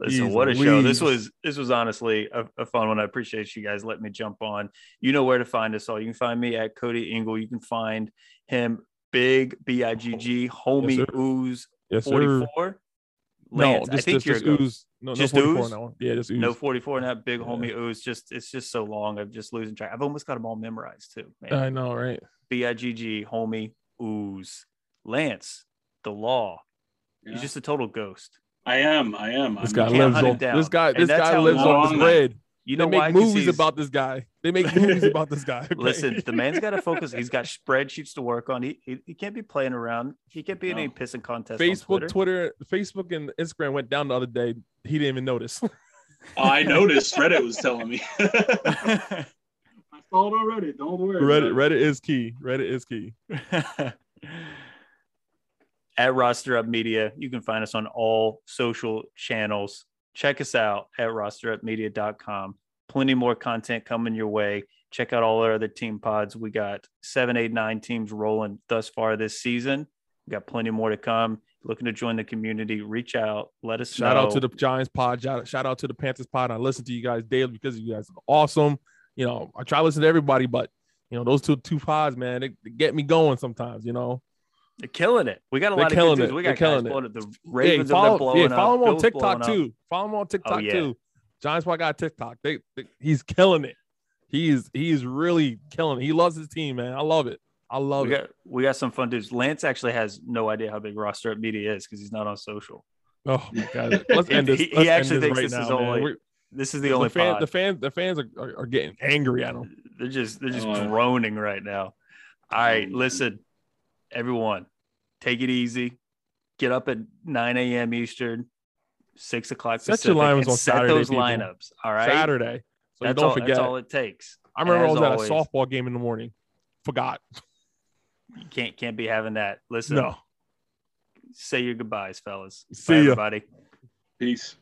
Jeez what a show! This was this was honestly a, a fun one. I appreciate you guys letting me jump on. You know where to find us all. You can find me at Cody Ingle. You can find him Big B I G G Homie sir. Ooze Yes, sir. forty four. Lance, no, I just, think just, you're just ooze. No, Just no 44 ooze? now. Yeah, just ooze. no forty four and that big Yeah. homie Ooze. Just it's just so long. I'm just losing track. I've almost got them all memorized too. Man. I know, right? B I G G homie Ooze. Lance, the law. Yeah. He's just a total ghost. I am. I am. This I'm guy lives on. This guy. This guy lives on long this that- bread. You know They know make why? 'Cause movies about this guy. They make movies about this guy. okay? Listen, the man's got to focus. He's got spreadsheets to work on. He, he he can't be playing around. He can't be in any No. pissing contest. Facebook, on Twitter, Facebook, and Instagram went down the other day. He didn't even notice. Oh, I noticed. Reddit was telling me. I saw it already. Don't worry. Reddit, about. Reddit is key. Reddit is key. at Roster Up Media. You can find us on all social channels. Check us out at rosterupmedia.com. Plenty more content coming your way. Check out all our other team pods. We got seven, eight, nine teams rolling thus far this season. We got plenty more to come. Looking to join the community, reach out, let us Shout know. out to the Giants pod. Shout, shout out to the Panthers pod. I listen to you guys daily because you guys are awesome. You know, I try to listen to everybody, but you know, those two two pods, man, they, they get me going sometimes, you know. They're killing it. We got a They're lot of killing good dudes. it. We They're got guys killing it. blowing it. The Hey, Ravens follow, are blowing yeah, up. follow him on TikTok too. Follow him on oh, TikTok yeah. too. Giants pod got TikTok. They, they he's killing it. He's he's really killing it. He loves his team, man. I love it. I love We it. got we got some fun dudes. Lance actually has no idea how big roster up media is because he's not on social. Oh my god. Let's He- end this. he- he end actually this thinks right this now, is man. only- We're- This is the the, only fan, the fans the fans are, are, are getting angry at him. They're just they're just Oh, groaning right now. All right, mm. listen, everyone, take it easy. Get up at 9 a.m. Eastern, six o'clock. Set your lineups and on set Saturday, those people. lineups. All right, Saturday. So you That's don't all, forget. That's all it takes. I remember I As was at a softball game in the morning. Forgot. You can't can't be having that. Listen, No. say your goodbyes, fellas. See Bye, ya. everybody. Peace.